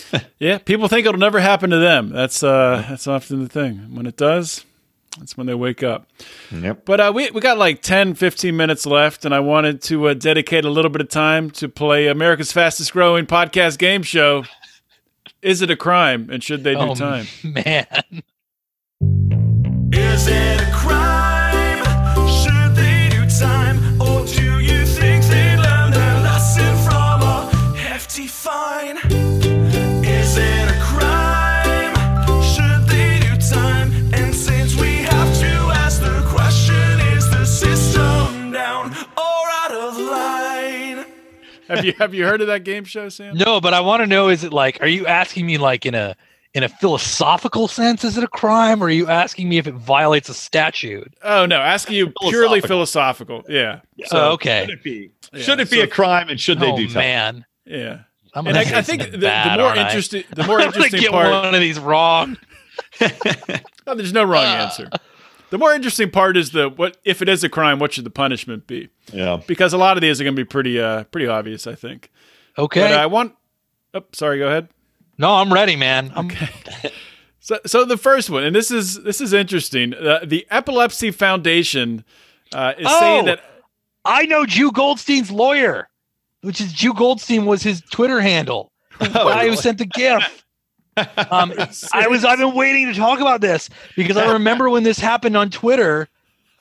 Yeah, people think it'll never happen to them. That's uh, that's often the thing. When it does, that's when they wake up. Yep. But uh, we we got like 10, 15 minutes left, and I wanted to uh, dedicate a little bit of time to play America's fastest growing podcast game show. Is it a crime, and should they do Oh, time? Man, Is it a crime? Have you have you heard of that game show, Sam? no, but I want to know: is it like? Are you asking me like in a in a philosophical sense? Is it a crime, or are you asking me if it violates a statute? Oh no, asking you purely philosophical. Yeah. So, So okay. Should it be? Yeah, should it be so- a crime and should they oh do time? man, yeah. I'm And I, I think the, something the more aren't I? interesting the more I'm interesting get part. one of these wrong. No, oh, there's no wrong ah. answer. The more interesting part is the what if it is a crime, what should the punishment be? Yeah. Because a lot of these are going to be pretty uh pretty obvious, I think. Okay. But I want. Oh, sorry. Go ahead. no, I'm ready, man. I'm, So, so the first one, and this is this is interesting. Uh, the Epilepsy Foundation uh, is Oh! saying that. I know Jew Goldstein's lawyer, which is Jew Goldstein was his Twitter handle. guy who sent the GIF. Um, I was I've been waiting to talk about this because I remember when this happened on Twitter.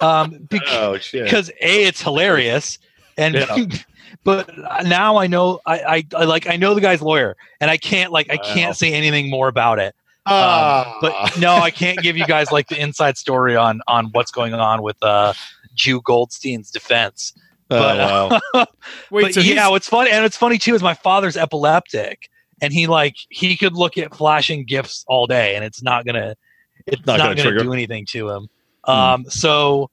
Um, bec- oh shit! because a it's hilarious and Yeah. but now i know I, I i like i know the guy's lawyer and i can't like i can't say anything more about it um, Ah. but no i can't give you guys like the inside story on on what's going on with uh jew goldstein's defense Oh, but, uh, wow. Wait, but so yeah he's- what's funny and it's funny too is my father's epileptic and he like he could look at flashing gifs all day and it's not gonna it's Not not, gonna gonna, do anything to him um so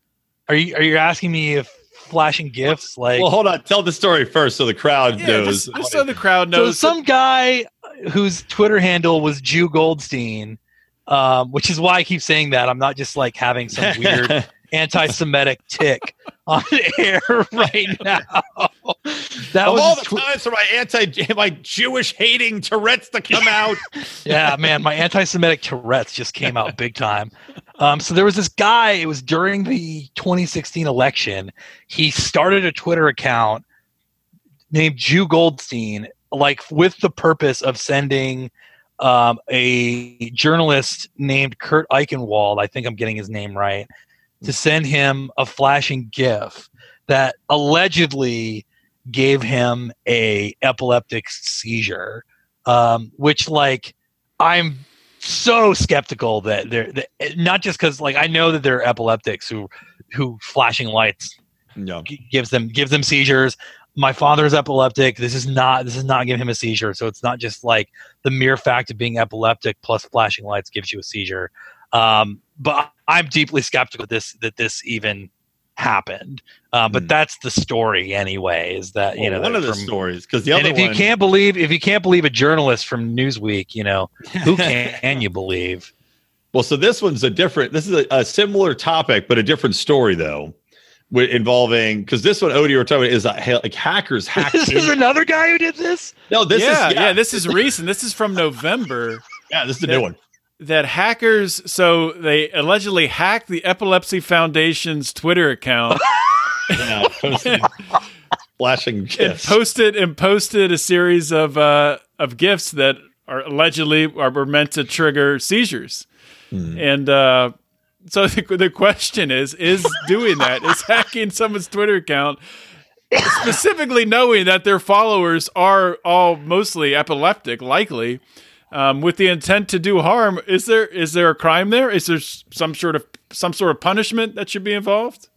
are you are you asking me if flashing gifs like well, hold on. Tell the story first, so the crowd yeah, knows. just, just so the crowd knows. so some guy whose Twitter handle was Jew Goldstein, um, which is why I keep saying that. I'm not just like having some weird anti-Semitic tic on air right now. That of was all the tw- times for my anti, my Jewish hating Tourette's to come out. yeah, man, my anti-Semitic Tourette's just came out big time. Um, so there was this guy. It was during the 2016 election. He started a Twitter account named Jew Goldstein, like with the purpose of sending um, a journalist named Kurt Eichenwald. I think I'm getting his name right. To send him a flashing GIF that allegedly gave him a epileptic seizure, um, which like I'm so skeptical that they're that, not just because like I know that there are epileptics who who flashing lights No. g- gives them gives them seizures. My father's epileptic. This is not this is not giving him a seizure. So it's not just like the mere fact of being epileptic plus flashing lights gives you a seizure. Um, but I'm deeply skeptical that this that this even happened. Uh, but Hmm. that's the story anyway. Is that you Well, know one of the from- stories because the and other if you can't believe if you can't believe a journalist from Newsweek, you know who can, can you believe? Well, so this one's a different. This is a, a similar topic, but a different story though, with involving because this one Odie we're talking about is uh, ha- like hackers hacked. this is another guy who did this. no, this yeah, is yeah, This is recent. This is from November. yeah, this is a new one. That hackers so they allegedly hacked the epilepsy foundation's twitter account Yeah, flashing and gifs. posted and posted a series of uh of gifs that are allegedly are were meant to trigger seizures Hmm. and uh so the, the question is is doing that is hacking someone's twitter account specifically knowing that their followers are all mostly epileptic likely um, with the intent to do harm is there is there a crime there is there some sort of some sort of punishment that should be involved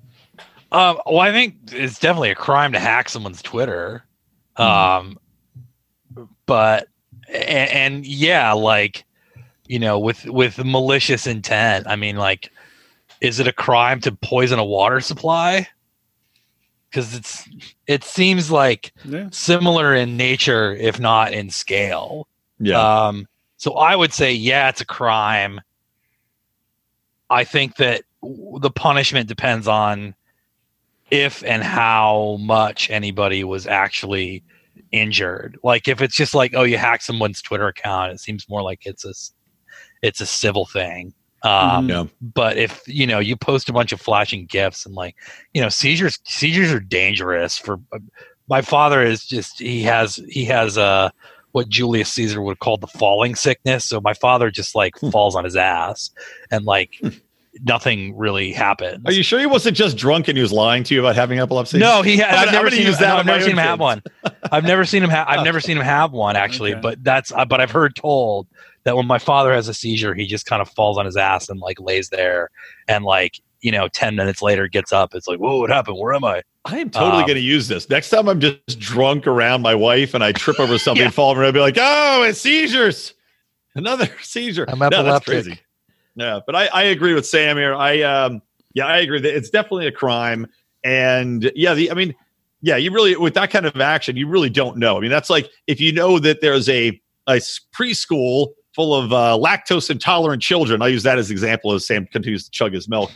Um, well, I think it's definitely a crime to hack someone's Twitter. Um, but and, and yeah, like you know, with with malicious intent. I mean, like, is it a crime to poison a water supply? Because it's it seems like yeah similar in nature, if not in scale. Yeah, Um, so I would say, yeah, it's a crime. I think that the punishment depends on if and how much anybody was actually injured. Like if it's just like, oh, you hack someone's Twitter account, it seems more like it's a it's a civil thing. Um, yeah. but if you know you post a bunch of flashing gifs and like you know seizures seizures are dangerous for my father is just he has he has uh what Julius Caesar would call the falling sickness so my father just like Hmm. falls on his ass and like nothing really happens Are you sure he wasn't just drunk and he was lying to you about having epilepsy? no he ha- I'm I've never seen him that no, I've never seen him have one I've never seen him have I've never seen him have one actually Okay. but that's uh, but I've heard told that when my father has a seizure he just kind of falls on his ass and like lays there and like you know 10 minutes later gets up it's like whoa what happened where am I I am totally Um, going to use this next time. I'm just drunk around my wife and I trip over something Yeah. and fall over. and I'll be like, "Oh, it's seizures! Another seizure!" I'm No, that's epileptic. crazy. Yeah, but I, I agree with Sam here. I um, yeah, I agree that it's definitely a crime. And yeah, the I mean, yeah, you really with that kind of action, you really don't know. I mean, that's like if you know that there's a, a preschool full of uh, lactose intolerant children. I'll use that as an example as Sam continues to chug his milk.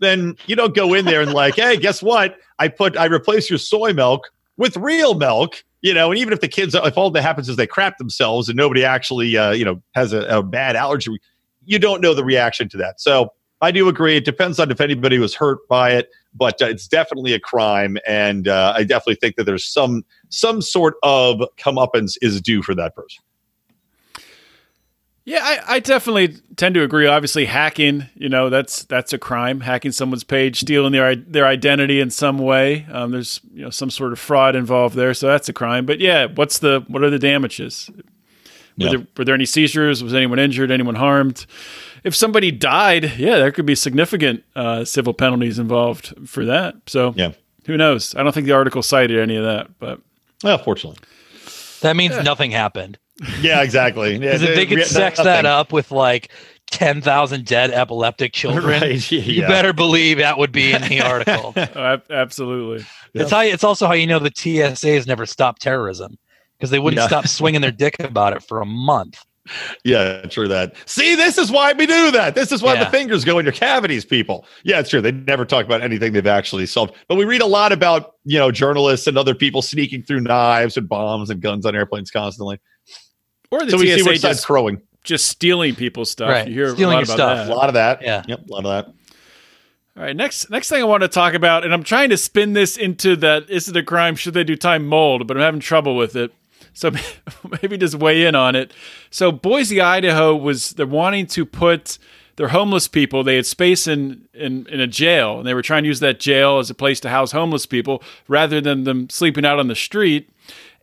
Then you don't go in there and like, hey, guess what? I put I replace your soy milk with real milk. You know, and even if the kids, if all that happens is they crap themselves and nobody actually, uh, you know, has a, a bad allergy, you don't know the reaction to that. So I do agree. It depends on if anybody was hurt by it, but uh, it's definitely a crime, and uh, I definitely think that there's some some sort of comeuppance is due for that person. Yeah, I, I definitely tend to agree. Obviously, hacking, you know, that's that's a crime. Hacking someone's page, stealing their their identity in some way. Um, there's you know some sort of fraud involved there, so that's a crime. But yeah, what's the what are the damages? Were, Yeah. there, were there any seizures? Was anyone injured? Anyone harmed? If somebody died, yeah, there could be significant uh, civil penalties involved for that. So Yeah. who knows? I don't think the article cited any of that, but Well, fortunately. That means nothing happened. Yeah, exactly. Because if they could Yeah, sex nothing. that up with like ten thousand dead epileptic children, Right, yeah, you better believe that would be in the article. Oh, ab- absolutely. It's how it's also how you know the TSA has never stopped terrorism because they wouldn't Yeah. stop swinging their dick about it for a month. Yeah, true that. See, this is why we do that. This is why Yeah. the fingers go in your cavities, people. Yeah, it's true. They never talk about anything they've actually solved. But we read a lot about, you know, journalists and other people sneaking through knives and bombs and guns on airplanes constantly. Or the so we see TSA which side's just, crowing. just stealing people's stuff. Right. You hear Stealing a lot about stuff. A lot of that. Yeah. Yep, a lot of that. All right, next next thing I want to talk about, and I'm trying to spin this into that is it a crime? Should they do time mold? But I'm having trouble with it. So maybe just weigh in on it. So Boise, Idaho was they're wanting to put their homeless people. They had space in, in in a jail, and they were trying to use that jail as a place to house homeless people rather than them sleeping out on the street.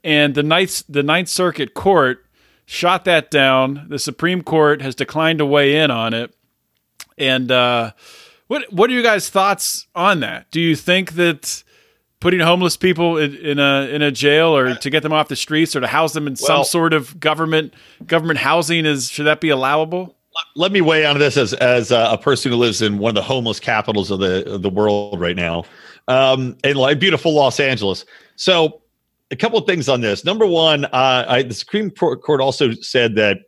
And the ninth the Ninth Circuit Court shot that down. The Supreme Court has declined to weigh in on it. And uh, what what are you guys' thoughts on that? Do you think that putting homeless people in, in a in a jail or to get them off the streets or to house them in some sort of government government housing is should that be allowable? Let me weigh on this as as a person who lives in one of the homeless capitals of the of the world right now, um, in like beautiful Los Angeles. So, a couple of things on this. Number one, uh, I, the Supreme Court also said that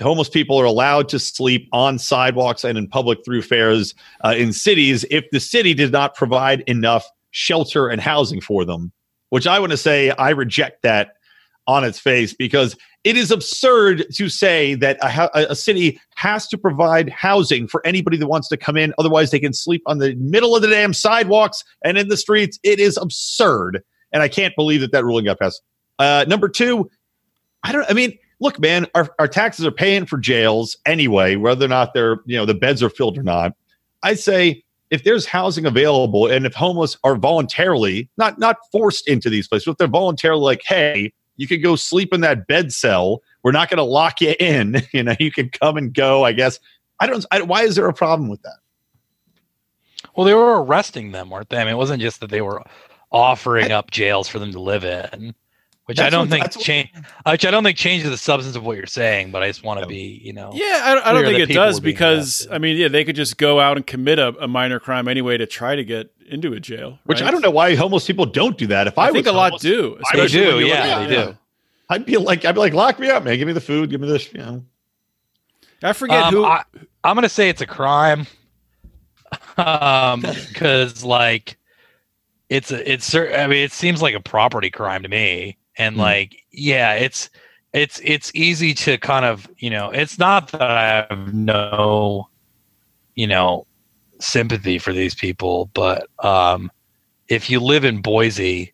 homeless people are allowed to sleep on sidewalks and in public thoroughfares uh, in cities if the city did not provide enough shelter and housing for them. Which I want to say I reject that on its face because it is absurd to say that a, a city has to provide housing for anybody that wants to come in. Otherwise, they can sleep on the middle of the damn sidewalks and in the streets. It is absurd, and I can't believe that that ruling got passed. Uh, number two, I don't. I mean, look, man, our, our taxes are paying for jails anyway, whether or not they're you know the beds are filled or not. I say if there's housing available and if homeless are voluntarily not not forced into these places, but if they're voluntarily like, hey, you could go sleep in that bed cell. We're not going to lock you in. You know, you can come and go. I guess. I don't. I, why is there a problem with that? Well, they were arresting them, weren't they? I mean, it wasn't just that they were offering up jails for them to live in, which I don't what- think change. Which I don't think changes the substance of what you're saying. But I just want to be, you know, Yeah, I, I don't think it does because. I mean, yeah, they could just go out and commit a, a minor crime anyway to try to get into a jail. Which? I don't know why homeless people don't do that. If I, I think was a lot homeless, do. I they do. when you Yeah, they do. I'd be like, I'd be like, lock me up, man. Give me the food. Give me this. You know. I forget Um, who. I, I'm gonna say it's a crime, um, because like it's a it's. I mean, it seems like a property crime to me, and Hmm. like yeah, it's it's it's easy to kind of you know. It's not that I have no, you know, sympathy for these people, but um, if you live in Boise,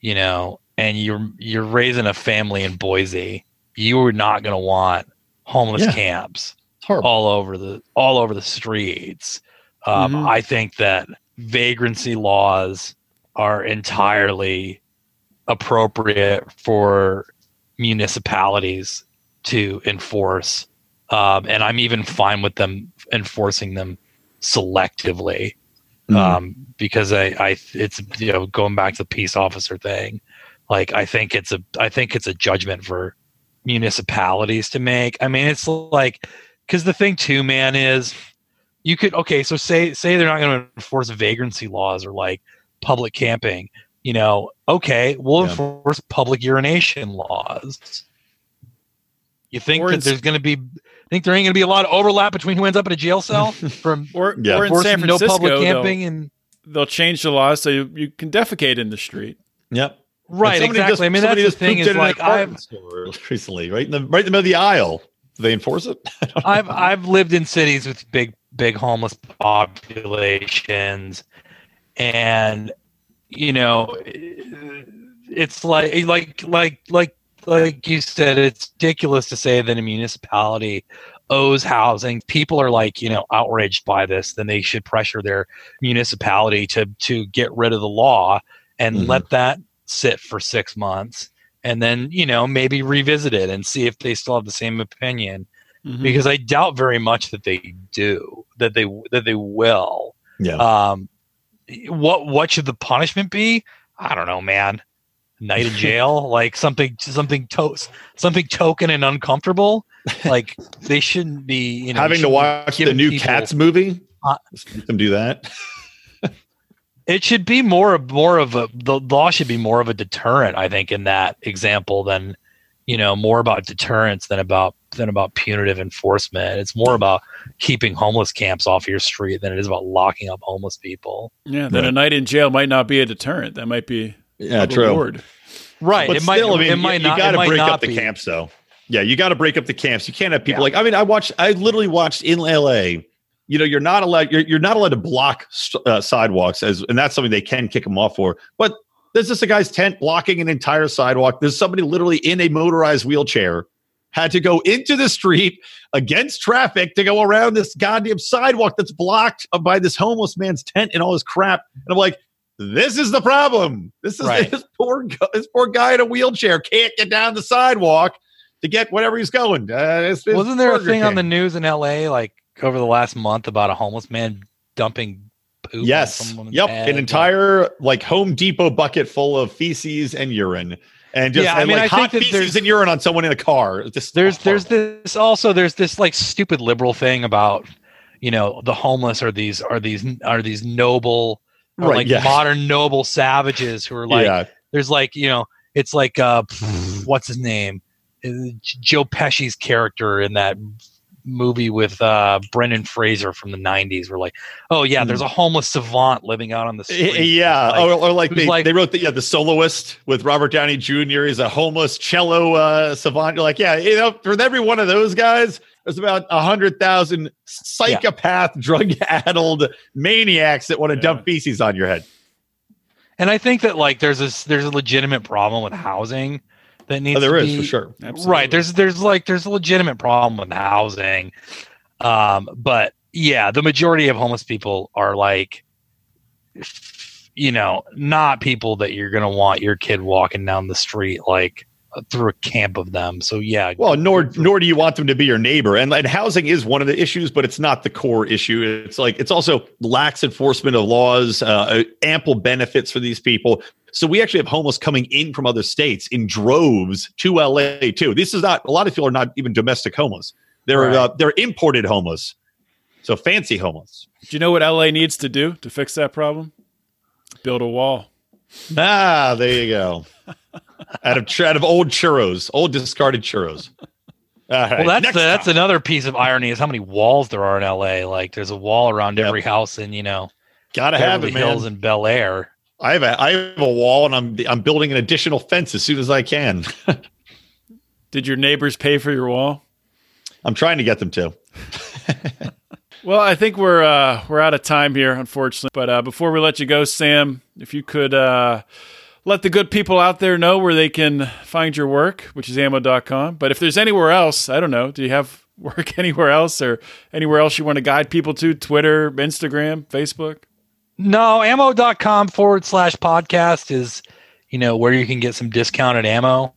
you know, and you're you're raising a family in Boise, you are not gonna want homeless Yeah. camps all over the all over the streets. Um, Mhm. I think that vagrancy laws are entirely appropriate for municipalities to enforce, um, and I'm even fine with them enforcing them selectively Mhm. um, because I, I, it's you know going back to the peace officer thing. Like I think it's a, I think it's a judgment for municipalities to make. I mean, it's like because the thing too, man, is you could okay. So say say they're not going to enforce vagrancy laws or like public camping. You know, okay, we'll Yeah. enforce public urination laws. You think Or that there's going to be? I think there ain't going to be a lot of overlap between who ends up in a jail cell from or, Yeah. or in enforcing San no Francisco, public they'll, camping and they'll change the laws so you, you can defecate in the street. Yep. right somebody exactly. just- I mean, that's the thing is like I've recently, right in the right in the middle of the aisle. Do they enforce it? I've I've lived in cities with big big homeless populations, and you know, it's like like like like like you said, it's ridiculous to say that a municipality owes housing. People are like, you know, outraged by this. Then they should pressure their municipality to to get rid of the law and Mhm. let that sit for six months, and then you know maybe revisit it and see if they still have the same opinion. Mhm. Because I doubt very much that they do. That they that they will. Yeah. Um, what what should the punishment be? I don't know, man. Night in jail, like something something to- something token and uncomfortable. Like they shouldn't be, you know, Having to watch the new people- Cats movie. Uh, them do that. It should be more of more of a the law should be more of a deterrent. I think in that example than you know more about deterrence than about than about punitive enforcement. It's more about keeping homeless camps off your street than it is about locking up homeless people. yeah, then a night in jail might not be a deterrent. That might be Yeah, a true. reward. Right. But it might. I mean, it might you, not. got to break not up the camps, though. Yeah, you got to break up the camps. You can't have people Yeah. like. I mean, I watched. I literally watched in L.A. You know, you're not allowed. You're, you're not allowed to block uh, sidewalks, as and that's something they can kick them off for. But there's just a guy's tent blocking an entire sidewalk. There's somebody literally in a motorized wheelchair had to go into the street against traffic to go around this goddamn sidewalk that's blocked by this homeless man's tent and all his crap. And I'm like, this is the problem. This is Right. this poor this poor guy in a wheelchair can't get down the sidewalk to get whatever he's going. Uh, it's- it's Wasn't there a thing on the news in LA like over the last month about a homeless man dumping poop? Yes. Yep. An entire like Home Depot bucket full of feces and urine. And just Yeah, I mean, like I think hot that feces there's- and urine on someone in a car. Just There's there's this also there's this like stupid liberal thing about you know the homeless are these are these are these noble Right, like yeah. modern noble savages who are like yeah. there's like you know it's like uh what's his name Uh, Joe Pesci's character in that movie with uh Brendan Fraser from the 90s where like oh yeah there's a homeless savant living out on the street Yeah, Like, or, or like they, like- they wrote the yeah the soloist with Robert Downey Jr. He's a homeless cello uh, savant. You're like, yeah, you know, for every one of those guys, there's about a hundred thousand psychopath, drug-addled maniacs that want to Yeah. dump feces on your head. and I think that like there's this there's a legitimate problem with housing that needs Oh, there to is be, for sure. Absolutely. Right. There's there's like there's a legitimate problem with housing. Um, but yeah, the majority of homeless people are like you know, not people that you're gonna want your kid walking down the street like through a camp of them. So yeah. Well, nor nor do you want them to be your neighbor. And, and housing is one of the issues, but it's not the core issue. It's like it's also lax enforcement of laws, uh, ample benefits for these people. So we actually have homeless coming in from other states in droves to LA too. This is not a lot of people are not even domestic homeless. They're Right. uh, they're imported homeless. So fancy homeless. Do you know what LA needs to do to fix that problem? Build a wall. Ah, there you go. out of out of old churros, old discarded churros. All right, well, that's next that's another piece of irony is how many walls there are in LA. Like, there's a wall around Yep. every house and you know gotta have Beverly it, man. Hills and Bel Air. I have a I have a wall and I'm I'm building an additional fence as soon as I can. Did your neighbors pay for your wall? I'm trying to get them to. Well, I think we're uh, we're out of time here, unfortunately. But uh, before we let you go, Sam, if you could uh, let the good people out there know where they can find your work, which is ammo.com. But if there's anywhere else, I don't know, do you have work anywhere else or anywhere else you want to guide people to? Twitter, Instagram, Facebook? No, ammo.com forward slash podcast is, you know, where you can get some discounted ammo.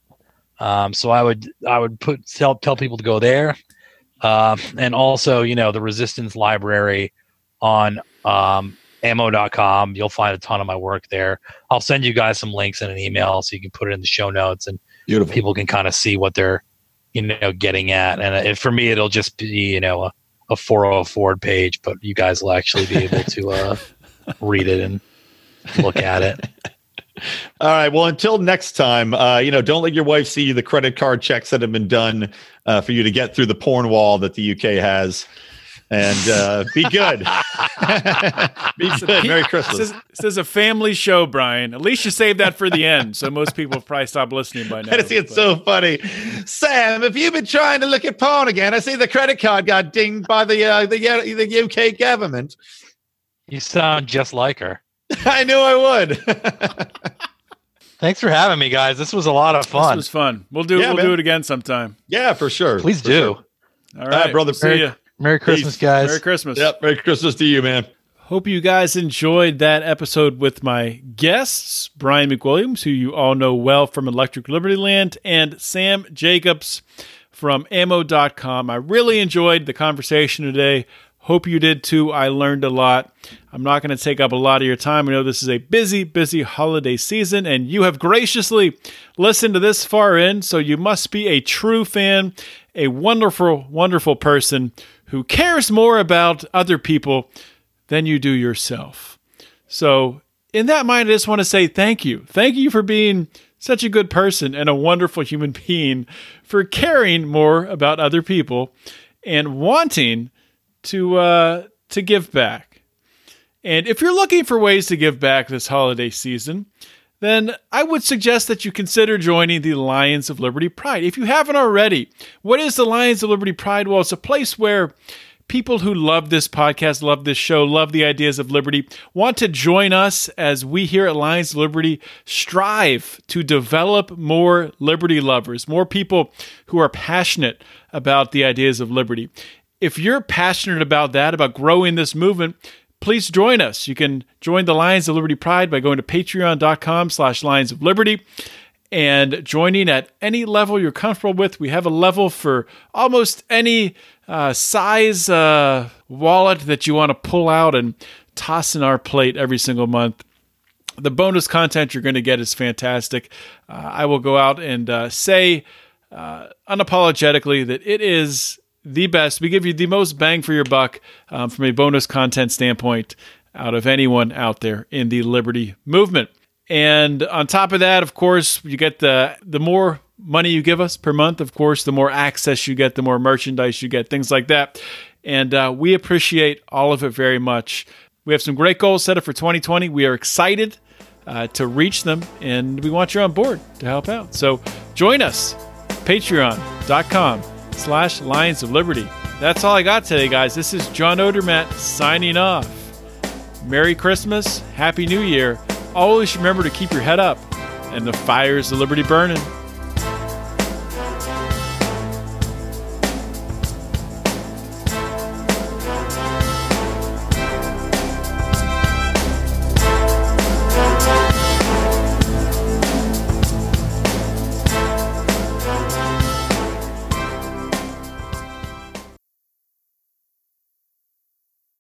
Um, so I would I would put tell tell people to go there. Um, and also, you know, the resistance library on um, ammo.com. You'll find a ton of my work there. I'll send you guys some links in an email so you can put it in the show notes and Beautiful. people can kind of see what they're, you know, getting at. And uh, for me, it'll just be, you know, a, a 404 page, but you guys will actually be able to uh, read it and look at it. All right. Well, until next time, uh, you know, don't let your wife see the credit card checks that have been done uh, for you to get through the porn wall that the UK has. And uh, be good. be good. Merry This Christmas. is, this is a family show, Brian. At least you saved that for the end, so most people have probably stopped listening by now. I see it's But- so funny. Sam, have you been trying to look at porn again? I see the credit card got dinged by the uh, the, uh, the UK government. You sound just like her. I knew I would. Thanks for having me, guys. This was a lot of fun. This was fun. We'll do Yeah, we'll man. do it again sometime. Yeah, for sure. Please For do. sure. All All right, right, brother. See Merry- ya. Merry Christmas, Peace. guys. Merry Christmas. Yep. Merry Christmas to you, man. Hope you guys enjoyed that episode with my guests, Brian McWilliams, who you all know well from Electric Liberty Land, and Sam Jacobs from ammo.com. I really enjoyed the conversation today. Hope you did too. I learned a lot. I'm not going to take up a lot of your time. I know this is a busy, busy holiday season, and you have graciously listened to this far in, so you must be a true fan, a wonderful, wonderful person who cares more about other people than you do yourself. So, in that mind, I just want to say thank you. Thank you for being such a good person and a wonderful human being, for caring more about other people and wanting to uh, to give back. And if you're looking for ways to give back this holiday season, then I would suggest that you consider joining the Lions of Liberty Pride. If you haven't already, what is the Lions of Liberty Pride? Well, it's a place where people who love this podcast, love this show, love the ideas of liberty, want to join us as we here at Lions of Liberty strive to develop more liberty lovers, more people who are passionate about the ideas of liberty. If you're passionate about that, about growing this movement, please join us. You can join the Lions of Liberty Pride by going to patreon.com slash Lions of Liberty and joining at any level you're comfortable with. We have a level for almost any uh, size uh, wallet that you want to pull out and toss in our plate every single month. The bonus content you're going to get is fantastic. Uh, I will go out and uh, say uh, unapologetically that it is the best. We give you the most bang for your buck um, from a bonus content standpoint out of anyone out there in the liberty movement. And on top of that, of course, you get the the more money you give us per month, of course, the more access you get, the more merchandise you get, things like that. And uh, we appreciate all of it very much. We have some great goals set up for 2020. We are excited uh, to reach them, and we want you on board to help out. So join us, patreon.com slash Lions of Liberty. That's all I got today, guys. This is John Odermatt signing off. Merry Christmas, Happy New Year. Always remember to keep your head up and the fires of liberty burning.